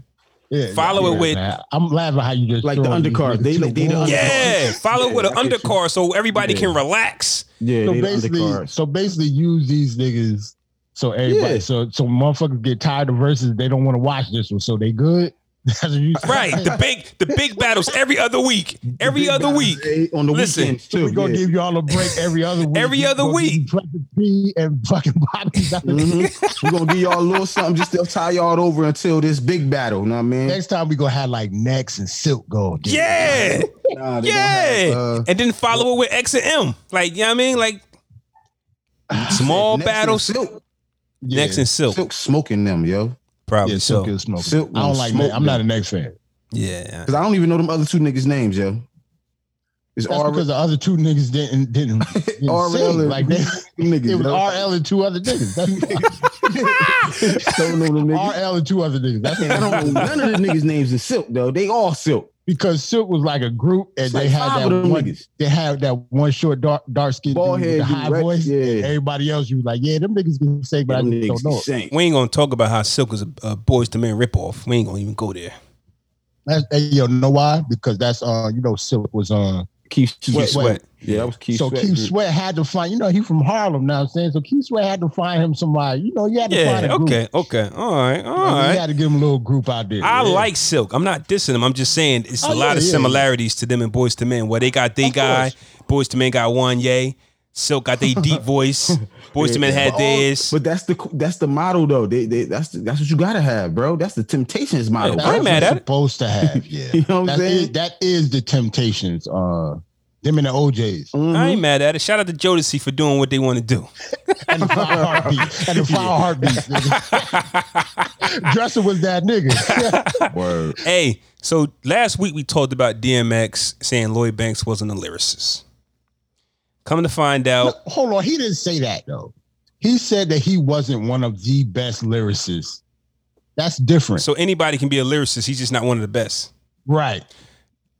Yeah, Follow it with- man. I'm laughing how you just Like the throwing undercard. niggas They- to the they the wolves. undercard. Yeah, follow with an I undercard so everybody Yeah. can relax. Yeah, So they the basically, so basically, use these niggas. So everybody, Yeah. so so motherfuckers get tired of Verzuz. They don't want to watch this one, so they good. That's what you Right. The big the big battles every other week. Every other week. eh, on the Listen, weekends too. we gonna yeah. give y'all a break every other week. Every We other gonna give week. you Pleasure P and fucking Bobby. Mhm. We're gonna give y'all a little something just to tie y'all over until this big battle. You know what I mean? Next time we gonna have like Next and Silk go. again. Yeah. Nah, Yeah. have, uh, And then follow it with X and M. Like, you know what I mean? Like small Next and battles. Silk, Yeah. Next and Silk. Silk smoking them, yo. Probably Yeah, so. Silk is smoking. Silk I don't like. smoke I'm not a them. Next fan. Yeah. Because I don't even know them other two niggas' names, yo. It's That's R- because the other two niggas didn't didn't, didn't RL sing. and like they, niggas. it was yo. RL and two other niggas. That's don't know them niggas. RL and two other niggas. That's I don't know none of the niggas' names in Silk though. They all Silk. Because Silk was like a group, and It's they like had that one. niggas. They had that one short dark dark skin Bald dude with head, the high right? voice. Yeah. Everybody else, you was like, yeah, them niggas can sing, but Them I niggas don't know. can. We ain't gonna talk about how Silk is a, a Boyz II Men ripoff. We ain't gonna even go there. That's, and you know why? Because that's uh, you know, Silk was uh, Keith Keith Sweat. Sweat. Yeah, that was Keith so Sweat. Keith group. Sweat had to find, you know, he from Harlem now. I'm saying so. Keith Sweat had to find him somebody. You know, you had to find Yeah, a group. okay, okay. All right, all right. You had to give him a little group out there. I Yeah. like Silk. I'm not dissing them. I'm just saying it's Oh, a lot of yeah, similarities to them and Boyz II Men. Where they got they Of guy, course. Boyz II Men got one, yay. Silk got their deep voice. Boyz II Men had But all- theirs. But that's the that's the model though. They, they that's the, that's what you gotta have, bro. That's the Temptations model. Yeah, bro. I ain't That's mad at you're it. Supposed to have, yeah. You know what I'm saying? is, that is the Temptations. Uh, them and the O'Jays Mhm. I ain't mad at it. Shout out to Jodeci for doing what they want to do. and the five heartbeats and the five heartbeats. nigga. Dresser was that nigga. Word. Hey, so last week we talked about DMX saying Lloyd Banks wasn't a lyricist. Come to find out, Hold on, he didn't say that though. He said that he wasn't one of the best lyricists. That's different, so anybody can be a lyricist. He's just not one of the best. right?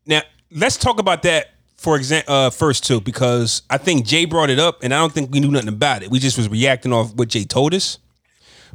Now, let's talk about that for example uh, first too, because I think Jay brought it up, and I don't think we knew nothing about it. We just was reacting off what Jay told us.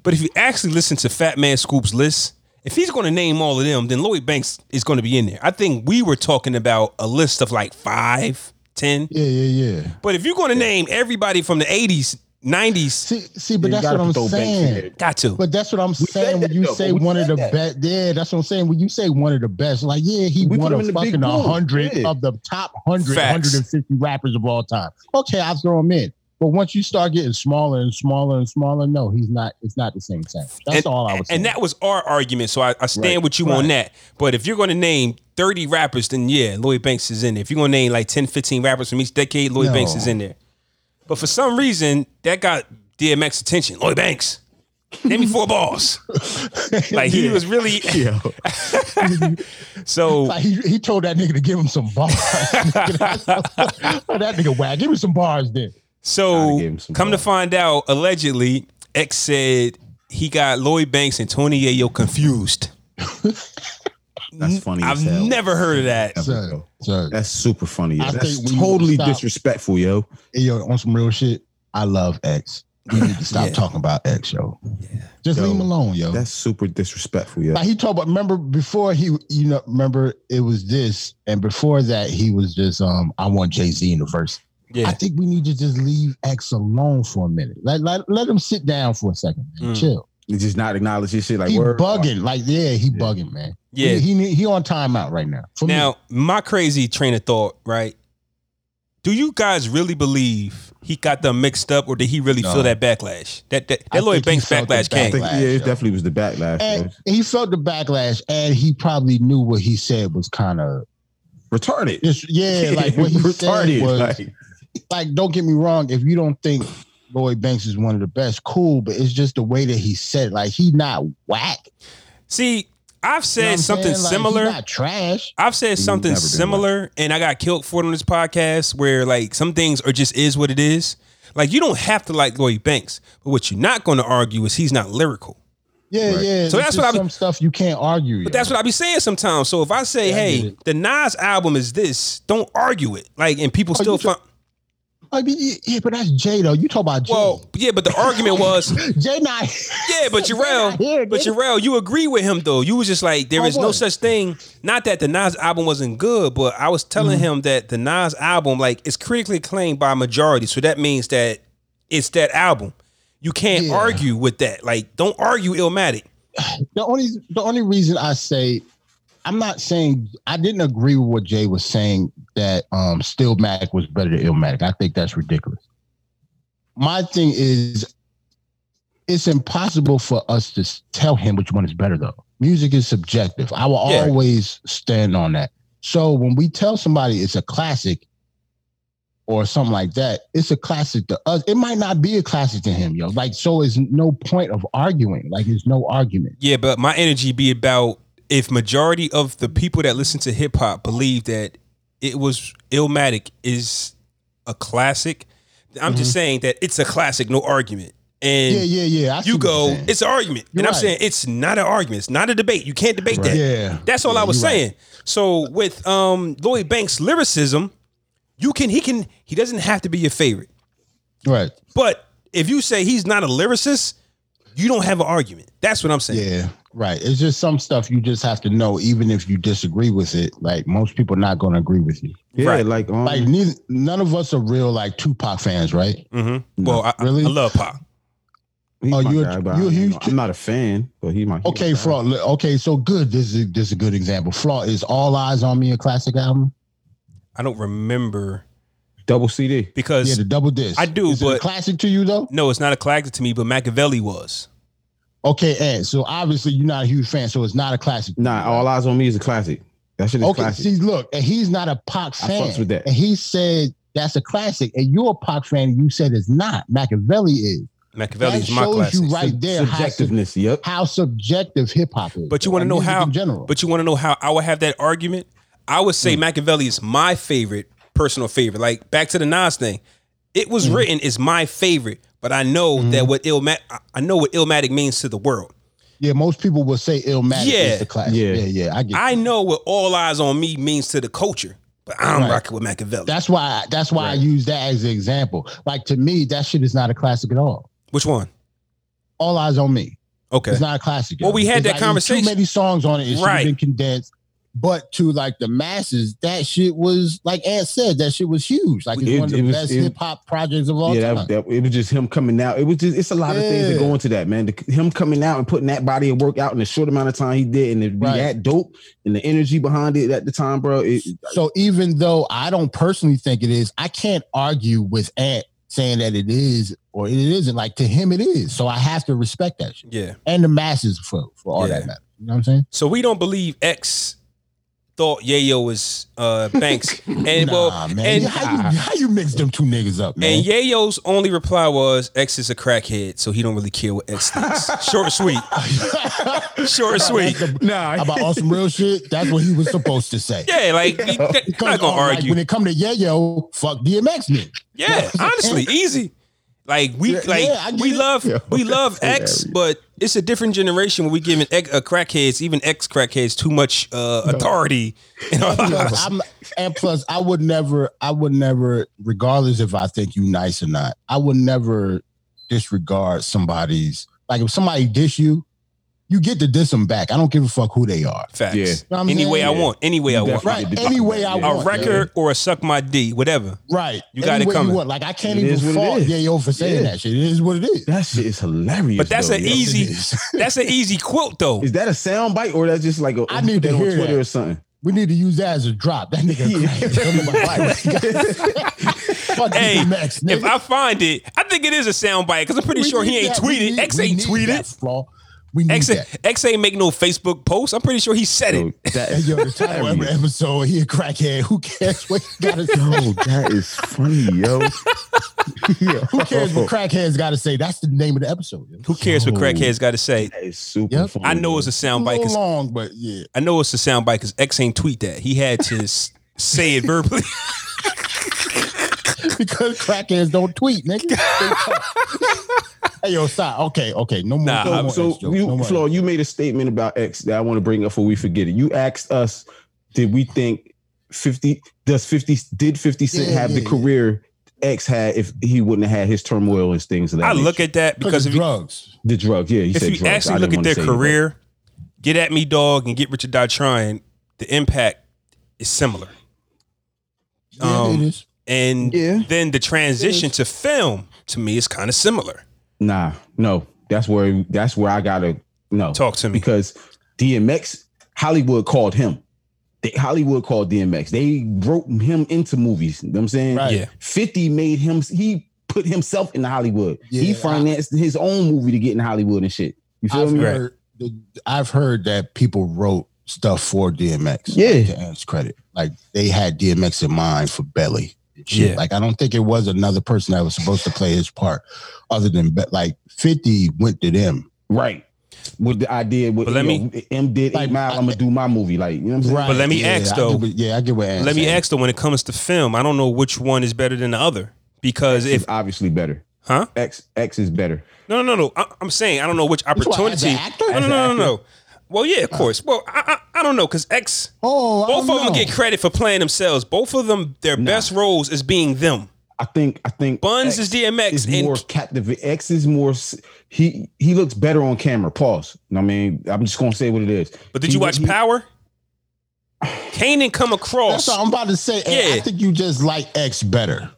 But if you actually listen to Fat Man Scoop's list, if he's going to name all of them, then Lloyd Banks is going to be in there. I think we were talking about a list of like five, ten. Yeah, yeah, yeah. But if you're going to name everybody from the '80s, '90s, See, see, but that's what I'm throw Banks in saying. got to. But that's what I'm said saying. When you though, say one of the best, yeah, that's what I'm saying. When you say one of the best, like, yeah, he We one put him of in the big fucking hundred yeah. of the top 100, Facts. 150 rappers of all time. Okay, I'll throw him in. But once you start getting smaller and smaller and smaller, no, he's not. It's not the same thing. That's and, all I was saying. And that was our argument. So I, I stand Right, with you on that. But if you're going to name 30 rappers, then yeah, Lloyd Banks is in there. If you're going to name like 10, 15 rappers from each decade, Lloyd No. Banks is in there. But for some reason, that got DMX attention. Lloyd Banks. Name me four balls. Like he was really Yeah. so like he, he told that nigga to give him some bars. that nigga whack. Give me some bars then. So gave him some come to find out, allegedly, X said he got Lloyd Banks and Tony Yayo confused. That's funny. I've as hell. never heard of that. Sir, sir. That's super funny. Yo. I That's think to totally disrespectful, yo. Hey, yo, on some real shit, I love X. We need to stop Yeah. talking about X, yo. Yeah. Just Yo, leave him alone, yo. That's super disrespectful, yo. Like he talked about. remember before he, you know, remember it was this, and before that he was just, um, I want Jay Z in the verse. I think we need to just leave X alone for a minute. Let let, let him sit down for a second, man. Mm. Chill. You just not acknowledge this shit like he word. bugging, like yeah, he bugging, man. Yeah. he, he he on timeout right now. For me. Now, my crazy train of thought, right? Do you guys really believe he got them mixed up, or did he really No. feel that backlash? That that, I that Lloyd Banks felt the backlash I came. think yeah, it yo. definitely was the backlash. and yo. he felt the backlash, and he probably knew what he said was kind of Retarded. just yeah, like what he said was like, like, don't get me wrong, if you don't think Lloyd Banks is one of the best, cool, but it's just the way that he said it. Like he not whack. See, I've You know said something? Like, similar. He not trash. I've said something never been similar, and I got killed for it on this podcast. Where like some things are just is what it is. Like you don't have to like Lloyd Banks, but what you're not going to argue is he's not lyrical. Yeah, Right. yeah. So that's what I be- some stuff you can't argue. But that's what I be saying sometimes. So if I say, Yeah, "Hey, it. the Nas album is this," don't argue it. Like, and people Oh, still you try- find. I mean, yeah, but that's Jay though. You talk about Jay. Well, yeah, but the argument was, Jay not. yeah, but Jarrell, here, but. Jarrell, you agree with him though. You was just like, there is no such thing. Not that the Nas album wasn't good, but I was telling Mm-hmm. him that the Nas album, like, is critically acclaimed by a majority. So that means that it's that album. You can't Yeah. argue with that. Like, don't argue Illmatic. the only the only reason I say I'm not saying I didn't agree with what Jay was saying that um Stillmatic was better than Illmatic. I think that's ridiculous. My thing is it's impossible for us to tell him which one is better though. Music is subjective. I will Yeah. always stand on that. So when we tell somebody it's a classic or something like that, it's a classic to us. It might not be a classic to him, yo. Like, so is no point of arguing. Like, there's no argument. Yeah, but my energy be about if majority of the people that listen to hip hop believe that it was Illmatic is a classic. I'm just saying that it's a classic, no argument. And Mm-hmm. Yeah, yeah, yeah. I you go, it's an argument. You're and I'm right. saying it's not an argument. It's not a debate. You can't debate that. Yeah. That's all Yeah, I was you're right. saying. So with um Lloyd Banks lyricism, you can he can he doesn't have to be your favorite. Right. But if you say he's not a lyricist, you don't have an argument. That's what I'm saying. Yeah. Right. It's just some stuff you just have to know, even if you disagree with it. Like most people not going to agree with you. Yeah, Right. like um, Like neither, none of us are real like Tupac fans, right? Mm-hmm. Well, I, Really? I love Pac. he's Oh, you're- guy, you're a I- huge- I'm not a fan, but he might. Okay, Flaw. Okay, so good. This is this is a good example. Flaw is All Eyez on Me a classic album? I don't remember double CD. because Yeah, the double disc. I do, Is it a but- classic to you though. no, it's not a classic to me, but Makaveli was. Okay, and so obviously you're not a huge fan, so it's not a classic. to Nah, you, all right? eyes on me is a classic. That shit is Okay, classic. see, look, and he's not a Pac I fan. fucks with that. And he said that's a classic, and you're a Pac fan, and you said it's not. Makaveli is. Makaveli That is my shows classic. you right there how, sub- Subjectiveness. Yep. how subjective hip hop is. But you want to know how? in general. But you want to know how I would have that argument? I would Mm. say Makaveli is my favorite, personal favorite. Like back to the Nas thing, it was Mm. written is my favorite, but I know Mm-hmm. that what Illmatic, I know what Illmatic means to the world. yeah, most people will say Illmatic Yeah. is the classic. Yeah. Yeah, yeah, I get. I know what All Eyez on Me means to the culture, but I'm Right. rocking with Makaveli. that's why. That's why I use that as an example. Like to me, that shit is not a classic at all. Which one? All eyes on me. Okay. It's not a classic. Well, we had It's that like, conversation. Too many songs on it. It should Right. have been condensed. But to like the masses, that shit was like Ant said, that shit was huge. Like it's It- one of the was- best hip hop projects of all yeah, time. that, that, it was just him coming out. It was just it's a lot of things that go into that, man. The, him coming out and putting that body of work out in the short amount of time he did, and it be Right. that dope and the energy behind it at the time, bro. It, so even though I don't personally think it is, I can't argue with Ant saying that it is or it isn't. Like to him, it is. So I have to respect that shit. Yeah. And the masses for for all Yeah. that matters. You know what I'm saying? So we don't believe X thought Yayo was uh, Banks, and nah, well, man. and how, you, how you mix them two niggas up, man? And Yayo's only reply was X is a crackhead, so he don't really care what X thinks. Short and sweet. Short and sweet. nah, about on some real shit, that's what he was supposed to say. Yeah, like he, I'm not gonna um, like, argue. when it come to Yayo, fuck DMX nigga. yeah, honestly, easy. Like we Yeah, like yeah, we it. love Yeah. we love X, but it's a different generation when we giving X, uh, crackheads, even ex crackheads, too much uh, authority in our Plus, lives. I'm, and plus, I would never, I would never, regardless if I think you nice or not, I would never disregard somebody's like if somebody dish you, you get to diss them back. I don't give a fuck who they are. Facts. Yeah. know I'm Any way I want. Any way I want. Right. Any way I Yeah. A want. record or a suck my D, whatever. Right. You got Any it coming. want. Like I can't It is even what it fault is. Yayo for saying Yeah. that shit. It is what it is. that shit is hilarious. But that's though, an yo. easy- That's an easy quote though. Is that a sound bite or that's just like a I need to that hear on Twitter that. or something? We need to use that as a drop. That nigga crazy. Fuck Hey, DMX, If. I find it, I think it is a soundbite because I'm pretty We sure he ain't that. We tweeted. need- X we ain't need tweeted. that flaw. We need X, that. X ain't make no Facebook post. I'm pretty sure he said Yo, it. that yo, the title of every episode, he a crackhead. Who cares what he got to say? Yo, that is funny, yo. yo. Who cares what crackheads got to say? That's the name of the episode. yo. Who cares what Yo. crackheads got to say? That is super Yep. funny. I know it's a A soundbite little because long, but yeah. I know it's a soundbite because X ain't tweet that. He had to say it verbally. Because crackheads don't tweet, nigga. They talk. hey, yo, stop. Okay, okay. No more. Nah, no So, more so you, No more. Flaw, you made a statement about X that I want to bring up before we forget it. You asked us, did we think 50 does 50 did 50 Cent Yeah, have the yeah, career X had if he wouldn't have had his turmoil and things. Of that I look at that Because because of if you, drugs. the drugs. Yeah, you if said you drugs. actually look at their wanna it, career, get at me, dog, and get Rich or Die Trying, the impact is similar. Yeah, Um, it is. And Yeah. then the transition to film to me is kind of similar. But- Nah, no, that's where that's where I gotta no Talk to me. because DMX Hollywood called him. They, Hollywood called DMX. They wrote him into movies. You know what I'm saying? Right. Yeah. 50 made him he put himself in Hollywood. he Yeah, financed his own movie to get in Hollywood and shit. You feel I've me? Heard, I've heard that people wrote stuff for DMX. Yeah. like, to Ant's credit, like they had DMX in mind for Belly. And shit. Yeah. Like I don't think it was another person that was supposed to play his part, other than Be- like Fifty went to them. Right. With the idea with But let me- know, M did Like, eight mile, I- I'm gonna do my movie. Like, you know what I'm saying? Right. But let me yeah, ask, I though. get what- yeah, I get what. Ant's Let me saying. ask though, when it comes to film, I don't know which one is better than the other because X is if obviously better. huh? X X is better. No, no, no, no. I, I'm saying I don't know which Which one, as opportunity. an actor? No, As no, no, no, no. Well, yeah, of uh. course. Well, I, I, I don't know because X. Oh, I Both of them know. get credit for playing themselves. Both of them, their best roles is being them. I think I think Buns is DMX is and more captivate. X is more s- he he looks better on camera. Pause. I mean, I'm just gonna say what it is. But did He- you watch he- Power? Kanan come across. That's what I'm about to say. and Yeah. I think you just like X better.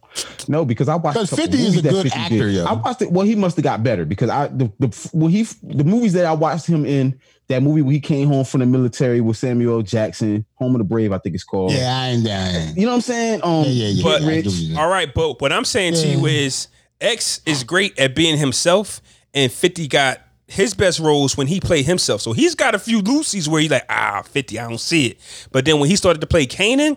No, because I watched 'Cause a couple 50 is movies a that good 50 actor, did. yo. I watched it. Well, he must have got better because I the the when he the movies that I watched him in that movie where he came home from the military with Samuel Jackson, Home of the Brave, I think it's called. Yeah, I ain't down. You know what I'm saying? Um, Yeah, yeah, yeah. But- I Rich. get what you're All right, but what I'm saying to you is X is great at being himself, and 50 got his best roles when he played himself. So he's got a few Lucy's where he's like, ah, 50, I don't see it. But then when he started to play Kanan,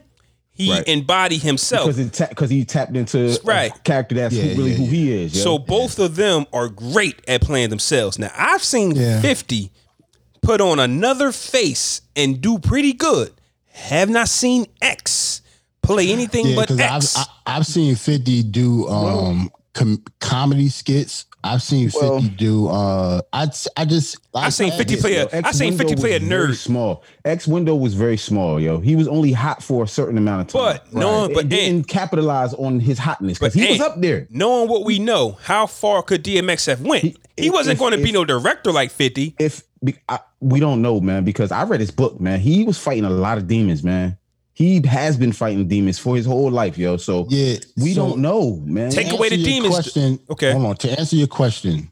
he Right. embodied himself. because it because he tapped into Right. a character that's Yeah, who, really yeah, who he is. yo. So both of them are great at playing themselves. Now I've seen Yeah. 50 put on another face and do pretty good. Have not seen X play anything Yeah, but because I've X. I, I've seen Fifty do um com- comedy skits. I've seen Fifty Well- do. uh I I just I seen 50 play a, Yo, I seen 50 window play a nerd. Small. X window was very small, yo. He was only hot for a certain amount of time. But no, It but didn't Ant, capitalize on his hotness because But he was up there. knowing what we know, how far could DMX have went? He, He- wasn't going to be if- no director like 50. If I, we don't know, man, because I read his book, man. He was fighting a lot of demons, man. He has been fighting demons for his whole life, yo. So Yeah, we so don't know, man. Take away the demons. Question, Okay. hold on. To answer your question,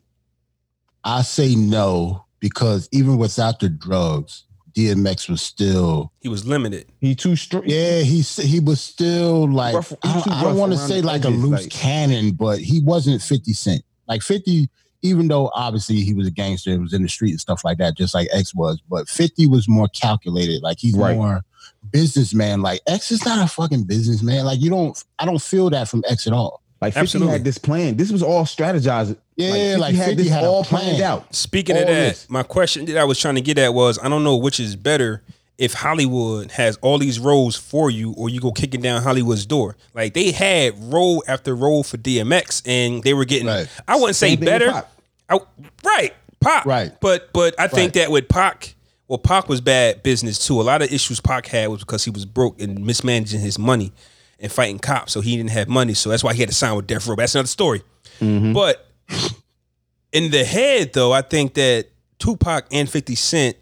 I say no because even without the drugs, DMX was still. He was limited. he too straight. Yeah, he he was still like Rough- I don't, I don't want to say the like a loose like- cannon, but he wasn't Fifty Cent. Like Fifty, even though obviously he was a gangster, and was in the street and stuff like that, just like X was. But Fifty was more calculated. Like he's Right. more businessman. Like X is not a fucking businessman. Like you don't. I don't feel that from X at all. Like 50 Absolutely. had this plan. This was all strategized. Yeah, like 50 this had a all plan. planned out. Speaking of that, this. my question that I was trying to get at was I don't know which is better if Hollywood has all these roles for you or you go kicking down Hollywood's door. Like they had role after role for DMX and they were getting Right. I wouldn't say Same thing with better. Pac. I, right. Pop. Right. But but I think Right. that with Pac, well, Pac was bad business too. A lot of issues Pac had was because he was broke and mismanaging his money and fighting cops. So he didn't have money. So that's why he had to sign with Death Row. But That's another story. Mm-hmm. But in the head, though, I think that Tupac and 50 Cent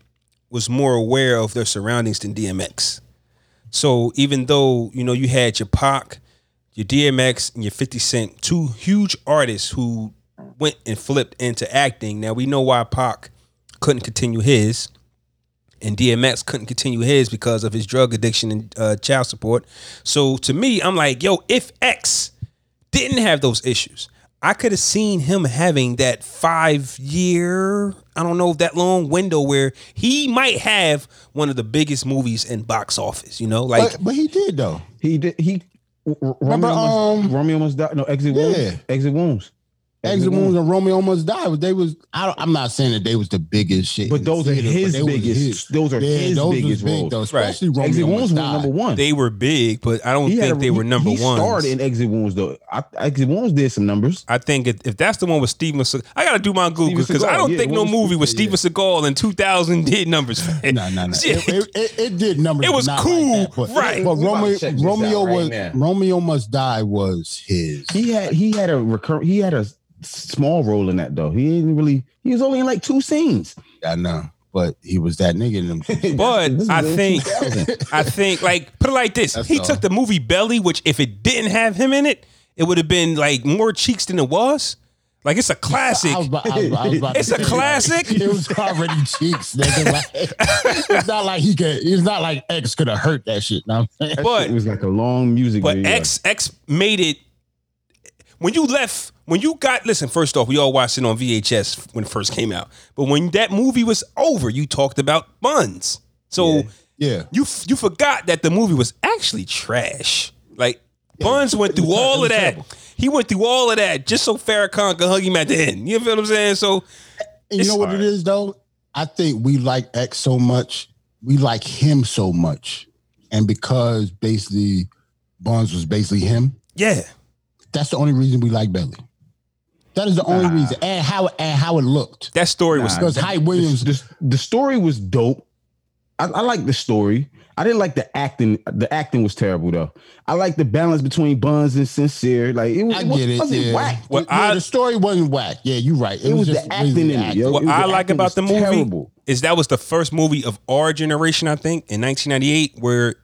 was more aware of their surroundings than DMX. So even though, you know, you had your Pac, your DMX, and your 50 Cent, two huge artists who went and flipped into acting. Now we know why Pac couldn't continue his, and DMX couldn't continue his because of his drug addiction and uh, child support. So to me, I'm like, yo, if X didn't have those issues, I could have seen him having that five year, I don't know, if that long window where he might have one of the biggest movies in box office. You know, like But, but he did though. He did. He R- R- Remember, Romeo, almost, um, Romeo almost died. No, exit Yeah. wounds. Exit wounds. Exit Wounds and Romeo Must Die. They was I don't, I'm not saying that they was the biggest shit. But in the those are theater, but his biggest. his. Those are Yeah, his those biggest big roles. though, especially Romeo Exit Wounds was number one. They were big, but I don't He think a- they were he- number he one. started in Exit Wounds though. I, Exit Wounds did some numbers. I think if, if that's the one with Steven Seagal, I gotta do my Google because I don't yeah, think no movie with Steven- Steven Seagal in 2000 did numbers. man. No, no, no. It, it, it, it did numbers. It was not cool, like that, but, right. But We about to Romeo, Romeo was. Romeo Must Die was his. He had he had a recur. He had a small role in that though. He didn't really. He was only in like two scenes. I know, but he was that nigga in them. But I think I think like put it like this: That's he all. took the movie Belly, which if it didn't have him in it, it would have been like more cheeks than it was. Like it's a classic. About, I was, I was It's a classic. Like, it was already cheeks, nigga. Like, it's not like he could. It's not like X could have hurt that shit. Know what I'm saying? But- it was like a long music But video. X X made it when you left when you got listen first off we all watched it on VHS when it first came out but when that movie was over you talked about buns so Yeah. Yeah, you you forgot that the movie was actually trash like Buns went through all of that terrible. he went through all of that just so Farrakhan could hug him at the end you feel what I'm saying so and you know what it hard. is though. I think we like X so much. We like him so much, and because basically Buns was basically him. yeah That's the only reason we like Belly. That is the only Nah. reason, and how and how it looked. that story was Nah, Because Hype Williams, the, the story was dope. I, I like the story. I didn't like the acting. The acting was terrible though. I like the balance between Buns and Sincere. Like it, was, I was, get it. wasn't yeah. whack. Well, Yeah, I- the story wasn't whack. Yeah, you're right. It, was, just the acting in it. Yo. What It I like about the movie terrible. is that was the first movie of our generation, I think, in 1998, where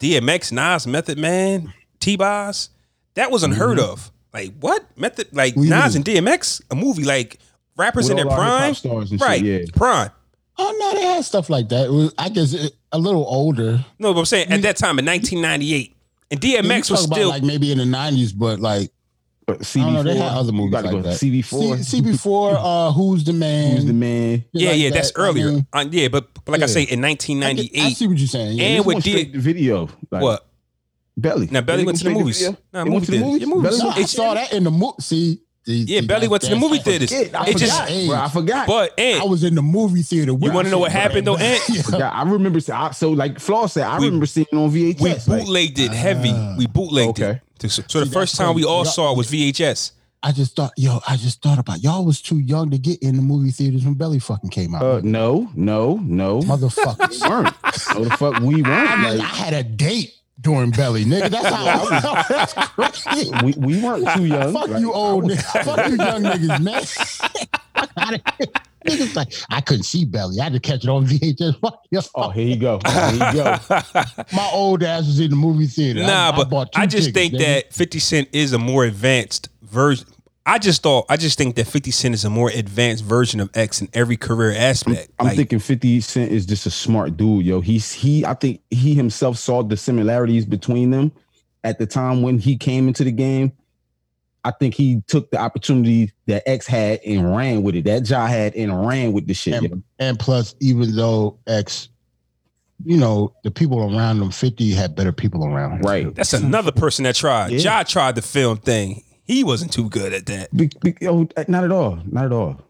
DMX, Nas, Method Man, T Boz, that was unheard mm-hmm. of. Like what Method? Like. Nas knew. and DMX, a movie like rappers With in their all our prime, stars and right? shit, yeah. Prime. Oh no, they had stuff like that. It was, I guess, it, a little older. No, but I'm saying at that time in 1998, and You DMX talk was about, still like maybe in the '90s, but like But I CB4, don't know, they had other movies like go that. CB4. C- CB4, uh, Who's the Man? Who's the man? Yeah, like yeah, that's that. I earlier. mean, Uh, yeah, but, but like I say, in I, get- I 1998, see what you're saying. Yeah, And This with went D- video. Like, what? Belly. Now Belly went to the straight movies. video? Nah, It movie went to the theaters. movies? Yeah, movies. Belly no, I saw that in the movie. See, see, Yeah, see, Belly went to the that's- movie I theaters. forget. I I It forgot. just- forgot, bro. I forgot. But I was in the movie theater. You wanna know what happened, though, Ant? Yeah. forgot. I remember. I- So, like Flaw said, I We- remember seeing it on VHS. we like, bootlegged it heavy. We bootlegged Okay. it. So, so the See, first time we all Y'all- saw it was VHS. I just thought, yo, I just thought about y'all was too young to get in the movie theaters when Belly fucking came out. uh, no, no, no. Motherfuckers. Weren't. No, the fuck we weren't. mean, I had a date during Belly, nigga. That's how I was. That's crazy. we, we weren't too young. Fuck Like, you, old was- niggas. Fuck you, young niggas, man. niggas like I couldn't see Belly. I had to catch it on VHS. Fuck. Oh, here you go. Here you go. My old ass was in the movie theater. nah, I, but bought two I, just tickets, think nigga. that 50 Cent is a more advanced version. I just thought, I just think that 50 Cent is a more advanced version of X in every career aspect. I'm Like, thinking 50 Cent is just a smart dude, yo. He's he I think he himself saw the similarities between them at the time when he came into the game. I think he took the opportunity that X had and ran with it. That Ja had and ran with the shit. yo. and, and plus, even though X, you know, the people around him, 50 had better people around him. Right. that's another person that tried. Yeah. Ja tried the film thing. He wasn't too good at that. Be, be, yo, not at all. Not at all.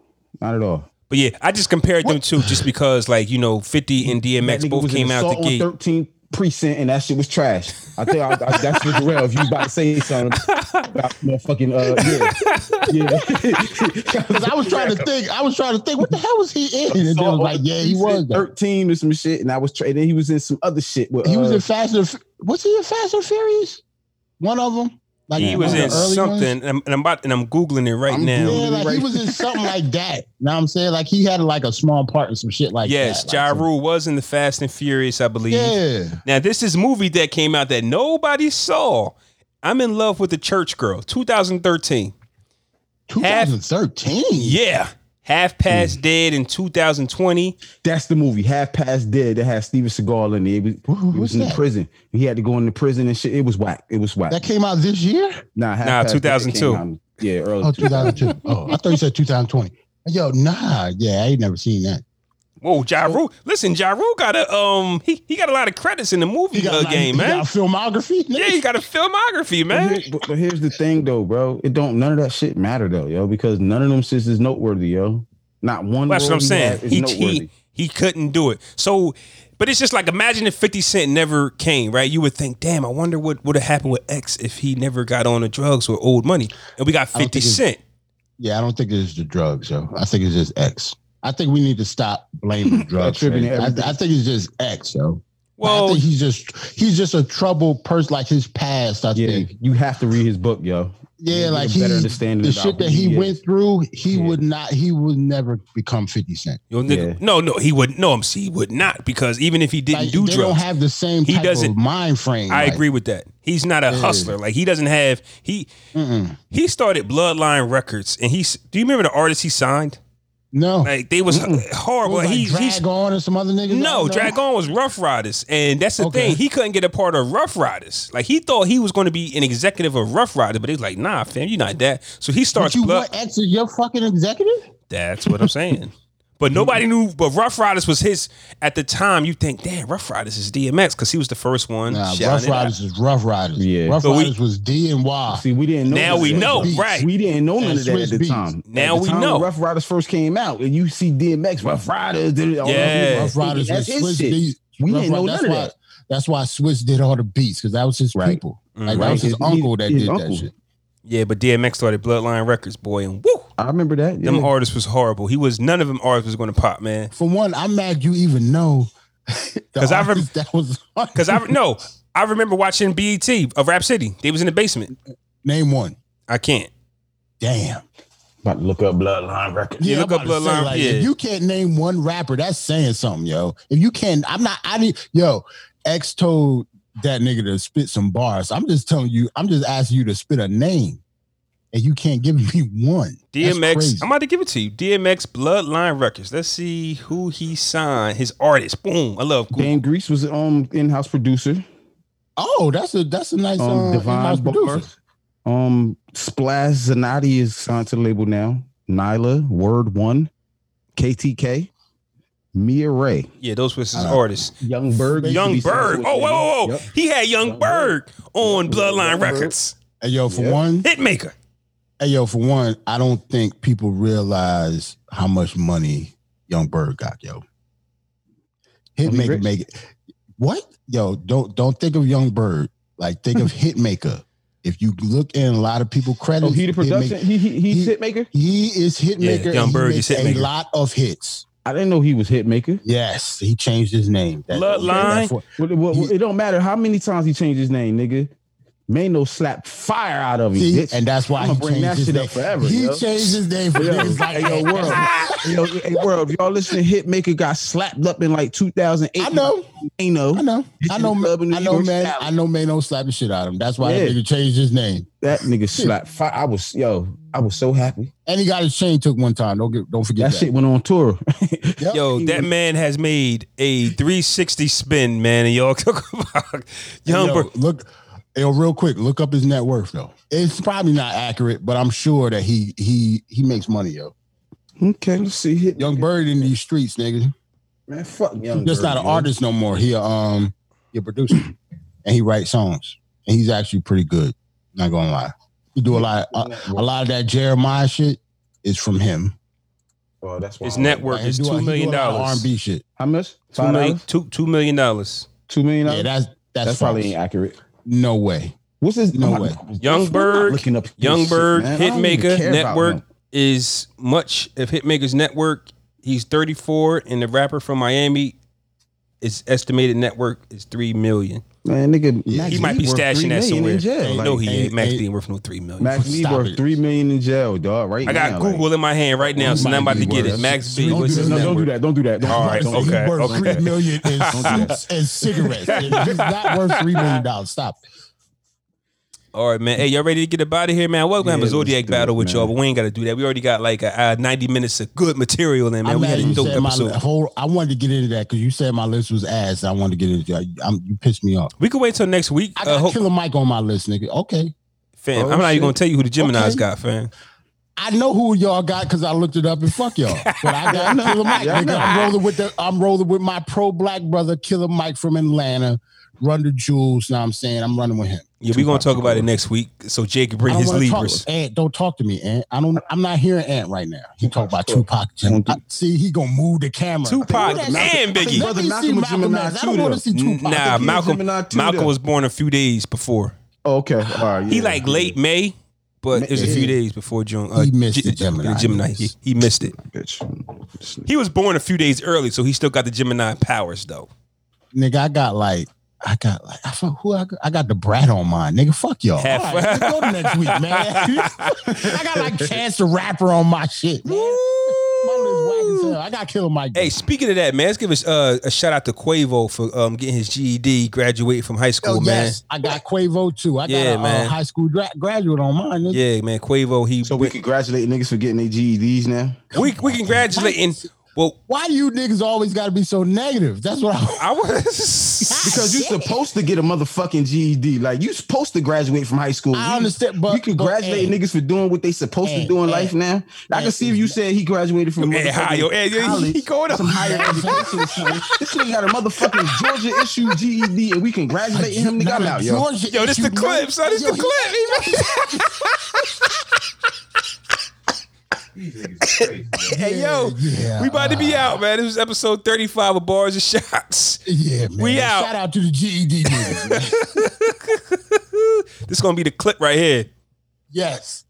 Not at all. But yeah, I just compared them two just because, like, you know, 50 and DMX both came out the gate. 13 precinct and that shit was trash. I tell you, I, I, that's for real. If you about to say something about motherfucking uh yeah. Yeah. Because I was trying to think, I was trying to think, what the hell was he in? And was like, yeah, he was. though. 13 or some shit, and I was tra- and then he was in some other shit. With, He was uh, in Fast and F- was he in Fast and Furious? One of them. Like He was in something, and I'm, and I'm about, and I'm googling it right I'm now. Yeah, like he was in something like that. You Know what I'm saying? Like he had like a small part in some shit like yes, that. Ja like, Rule was in the Fast and Furious, I believe. Yeah. Now, this is a movie that came out that nobody saw. I'm in love with the church girl, 2013. 2013. Yeah. Half. Past mm. Dead in 2020. that's the movie Half Past Dead that had Steven Seagal in it. It was, Who- who he was was in that? prison. He had to go into prison and shit. It was whack. It was whack. That came out this year? nah, Half Nah, Past Dead 2002. out- Yeah, early. Oh, 2002. oh, I thought you said 2020. Yo, nah. Yeah, I ain't never seen that. Whoa, Ja Rule. Listen, Ja Rule got a um he, he got a lot of credits in the movie He got, uh, like, game, he man. got filmography. yeah, he got a filmography, But, man. here- but, but here's the thing, though, bro. It don't none of that shit matter though, yo, because none of them shits is noteworthy, yo. Not one. That's what I'm saying. He, he he couldn't do it. So, but it's just like imagine if 50 Cent never came, right? You would think, damn, I wonder what would have happened with X if he never got on the drugs or old money. And we got 50 Cent. Yeah, I don't think it's the drugs, yo. I think it's just X. I think we need to stop blaming drugs. I. I think it's just X, yo. I Well, think he's just he's just a troubled person, like his past. I yeah, think. you have to read his book, yo. Yeah, You like he better understanding the shit that he he went is. through, he Yeah. would not. He would never become Fifty Cent. yo, nigga, Yeah. no, no, he would no, I'm see, he would not because even if he didn't Like, do they drugs, don't have the same He type doesn't- of mind frame. I like, agree with that. He's not a Yeah. hustler. Like he doesn't have he Mm-mm. he started Bloodline Records and he's do you remember the artist he signed? No, Like they was Mm-mm. It horrible. was like He- Drag he's on and some other niggas. No. Drag-On was Ruff Ryders, and that's the Okay. thing. He couldn't get a part of Ruff Ryders. Like he thought he was going to be an executive of Ruff Ryders, but he's like, nah, fam, you're not that. So he But starts you blood. want X is your fucking executive? That's what I'm saying. But nobody knew. But Ruff Ryders was his at the time. You think, damn, Ruff Ryders is DMX because he was the first one. Nah, Rough it out. Riders is Ruff Ryders. Yeah. Rough So we- Riders was D and Y. See, we didn't know. Now none we know, Beats. right? We didn't know none And of that at the Beats. time. Now At the we time know. Ruff Ryders first came out, and you see DMX, Ruff Ryders, did it Yeah. Ruff Ryders That's was his Swizz shit. beats. We Rough didn't know Riders- none that's of why, that. That's why Swizz did all the beats because that was his Right. people. Like Mhm. that was his His- uncle that his did uncle. that shit. Yeah, but DMX started Bloodline Records, boy, and woo, I remember that. them yeah. artists was horrible. He was none of them artists was going to pop, man. For one, I'm mad you even know. 'Cause I rem- because that was Because I no, I remember watching BET of Rap City. They was in the basement. name one. I can't. Damn. About to look up Bloodline Records. Yeah, I'm look up about say, Bloodline, like, yeah. If you can't name one rapper, that's saying something, yo. If you can't, I'm not. I need yo. X told that nigga to spit some bars. I'm just telling you. I'm just asking you to spit a name, and you can't give me one. DMX. I'm about to give it to you. DMX Bloodline Records. Let's see who he signed. His artist. Boom. I love Google. Dame Grease was um in-house producer. Oh, that's a that's a nice Um, um, Divine in-house producer. Um, Splash Zanatti is signed to the label now. Nyla, Word One, KTK, Mia Ray, Yeah, those was his Uh, artists. Young Berg. used to Young be signed Bird. Oh, whoa, whoa, whoa. Yep. He had Young, Young Berg, Bird. on Young Bloodline Bird. Records. Hey yo, for Yeah. one, Hitmaker. Hey yo, for one, I don't think people realize how much money Young Berg got, yo. He Hitmaker rich? make it. What? Yo, don't don't think of Young Berg. Like think of Hitmaker. If you look in a lot of people credit, Oh, he the production. Hitmaker- He, he he's he- hitmaker. he is Hitmaker. Yeah, Young Berg makes is Hitmaker. A lot of hits. I didn't know he was hitmaker. Yes, he changed his name. That- Bloodline? that's what- Well, well, He- it don't matter how many times he changed his name, nigga. Mano slapped fire out of him, bitch. and that's why I'ma he bring changed that his shit name. up forever, He yo. changed his name for Yo, niggas like yo, world. yo, hey, world, if y'all listen, Hitmaker got slapped up in like 2008. I know, Mano. I know, I know, Club in I know, man. I know, Mano slapped the shit out of him. That's why Yeah. that nigga changed his name. That nigga slapped fire. I was, yo, I was so happy. And he got his chain took one time. Don't get, don't forget That that. shit went on tour. Yep. Yo, that man has made a 360 spin, man. And y'all talk about Young Yo, Bird. look, yo, real quick, look up his net worth though. It's probably not accurate, but I'm sure that he he he makes money, yo. okay, let's see. Hit Young Berg in these streets, nigga. man, fuck young. Bird. Just Bird, not an yo. artist no more. He um he a producer and he writes songs. And he's actually pretty good. Not gonna lie. He do a lot a, a lot of that Jeremih shit is from him. Oh, that's why. His I like network Like, he is do a- two he do million a lot of dollars. R&B shit. it. How much? Two Five million, dollars? two, two million dollars. Two million Yeah, dollars. that's that's, that's probably false. Ain't accurate. no way. What's his? No I'm way. not- Young Berg, looking up Young this shit, Bird, man. I don't even Hitmaker network is much of Hitmaker's network. He's 34, and the rapper from Miami, his estimated network is three million. Man, nigga, Yeah. Max He might be worth stashing that somewhere. in jail. Ain't no, he ain't- ain't. Max ain't- D ain't worth no three million. Max Lee worth three million in jail, dog. Right I got now, Google in my hand right now, He so might I'm about to get it. worth- Max B, Don't do his that. no, don't do that. Don't do that. Don't All do right, that. Don't okay, that. He worth okay. three million in, Don't do that. in cigarettes. He's not worth three million dollars. Stop. All right, man. Hey, y'all ready to get up out of here, man? We're gonna have a Zodiac battle it, with y'all, but we ain't got to do that. We already got like a, uh 90 minutes of good material in, man. I'm we mad had at a you dope said my episode. whole. I wanted to get into that because you said my list was ass. I wanted to get into. it. I'm, you pissed me off. We can wait till next week. I Uh, got hope, Killer Mike on my list, nigga. Okay, fam, Oh, I'm not even shit. gonna tell you who the Gemini's Okay. got, fam. I know who y'all got because I looked it up and fuck y'all. But I got Killer Mike. Yeah, I nigga. know. I'm rolling with the I'm rolling with my pro black brother, Killer Mike from Atlanta. Run the jewels. Now I'm saying? I'm running with him. Yeah, we're gonna talk about it next week. So Jake can bring his don't Libras. Ant, don't talk to me, Ant. I don't. I'm not hearing Ant right now. He talk about Tupac. Don't I- see, he gonna move the camera. Tupac Who that and? Biggie. Let me Brother see Malcolm was Malcolm Gemini X. I don't want to see Tupac. Nah, Malcolm. Malcolm was born a few days before. Oh, okay. All right. He like late May, but it was a few days before June. Uh, he missed the G- Gemini Gemini. He, he missed it. Bitch. He was born a few days early, so he still got the Gemini powers though. nigga, I got like, I got like, I fuck, who I got, I got Da Brat on mine, nigga. Fuck y'all. Half- All right, let's go to next week, man. I got like Chance the Rapper on my shit, man. My list whack as hell. I got Killer Mike. Hey, speaking of that, man, let's give us uh, a shout out to Quavo for um, getting his GED, graduating from high school, Oh, man. yes, I got Quavo too. I got Yeah, a, uh, high school gra- graduate on mine. nigga. Yeah, man, Quavo. He So we congratulate niggas for getting their GEDs now. we we congratulating. Well, Why do you niggas always got to be so negative? That's what I. I was Because you're supposed to get a motherfucking GED. Like you supposed to graduate from high school. I You- understand, but you congratulate but, hey, niggas for doing what they supposed Hey, to do in hey, life now. I can see if you said he graduated from Hey, hi, yo, hey, he- college, he going up. some higher education. This nigga got a motherfucking Georgia issue GED and we congratulate him. Nigga, I'm out, yo. Georgia Yo, this the issue, clip, man. son. This Yo, the clip. hey, yo, yeah, we about to be out, man. This was episode 35 of Bars and Shots. Yeah, man. We out. Shout out to the GED niggas. This is gonna be the clip right here. yes.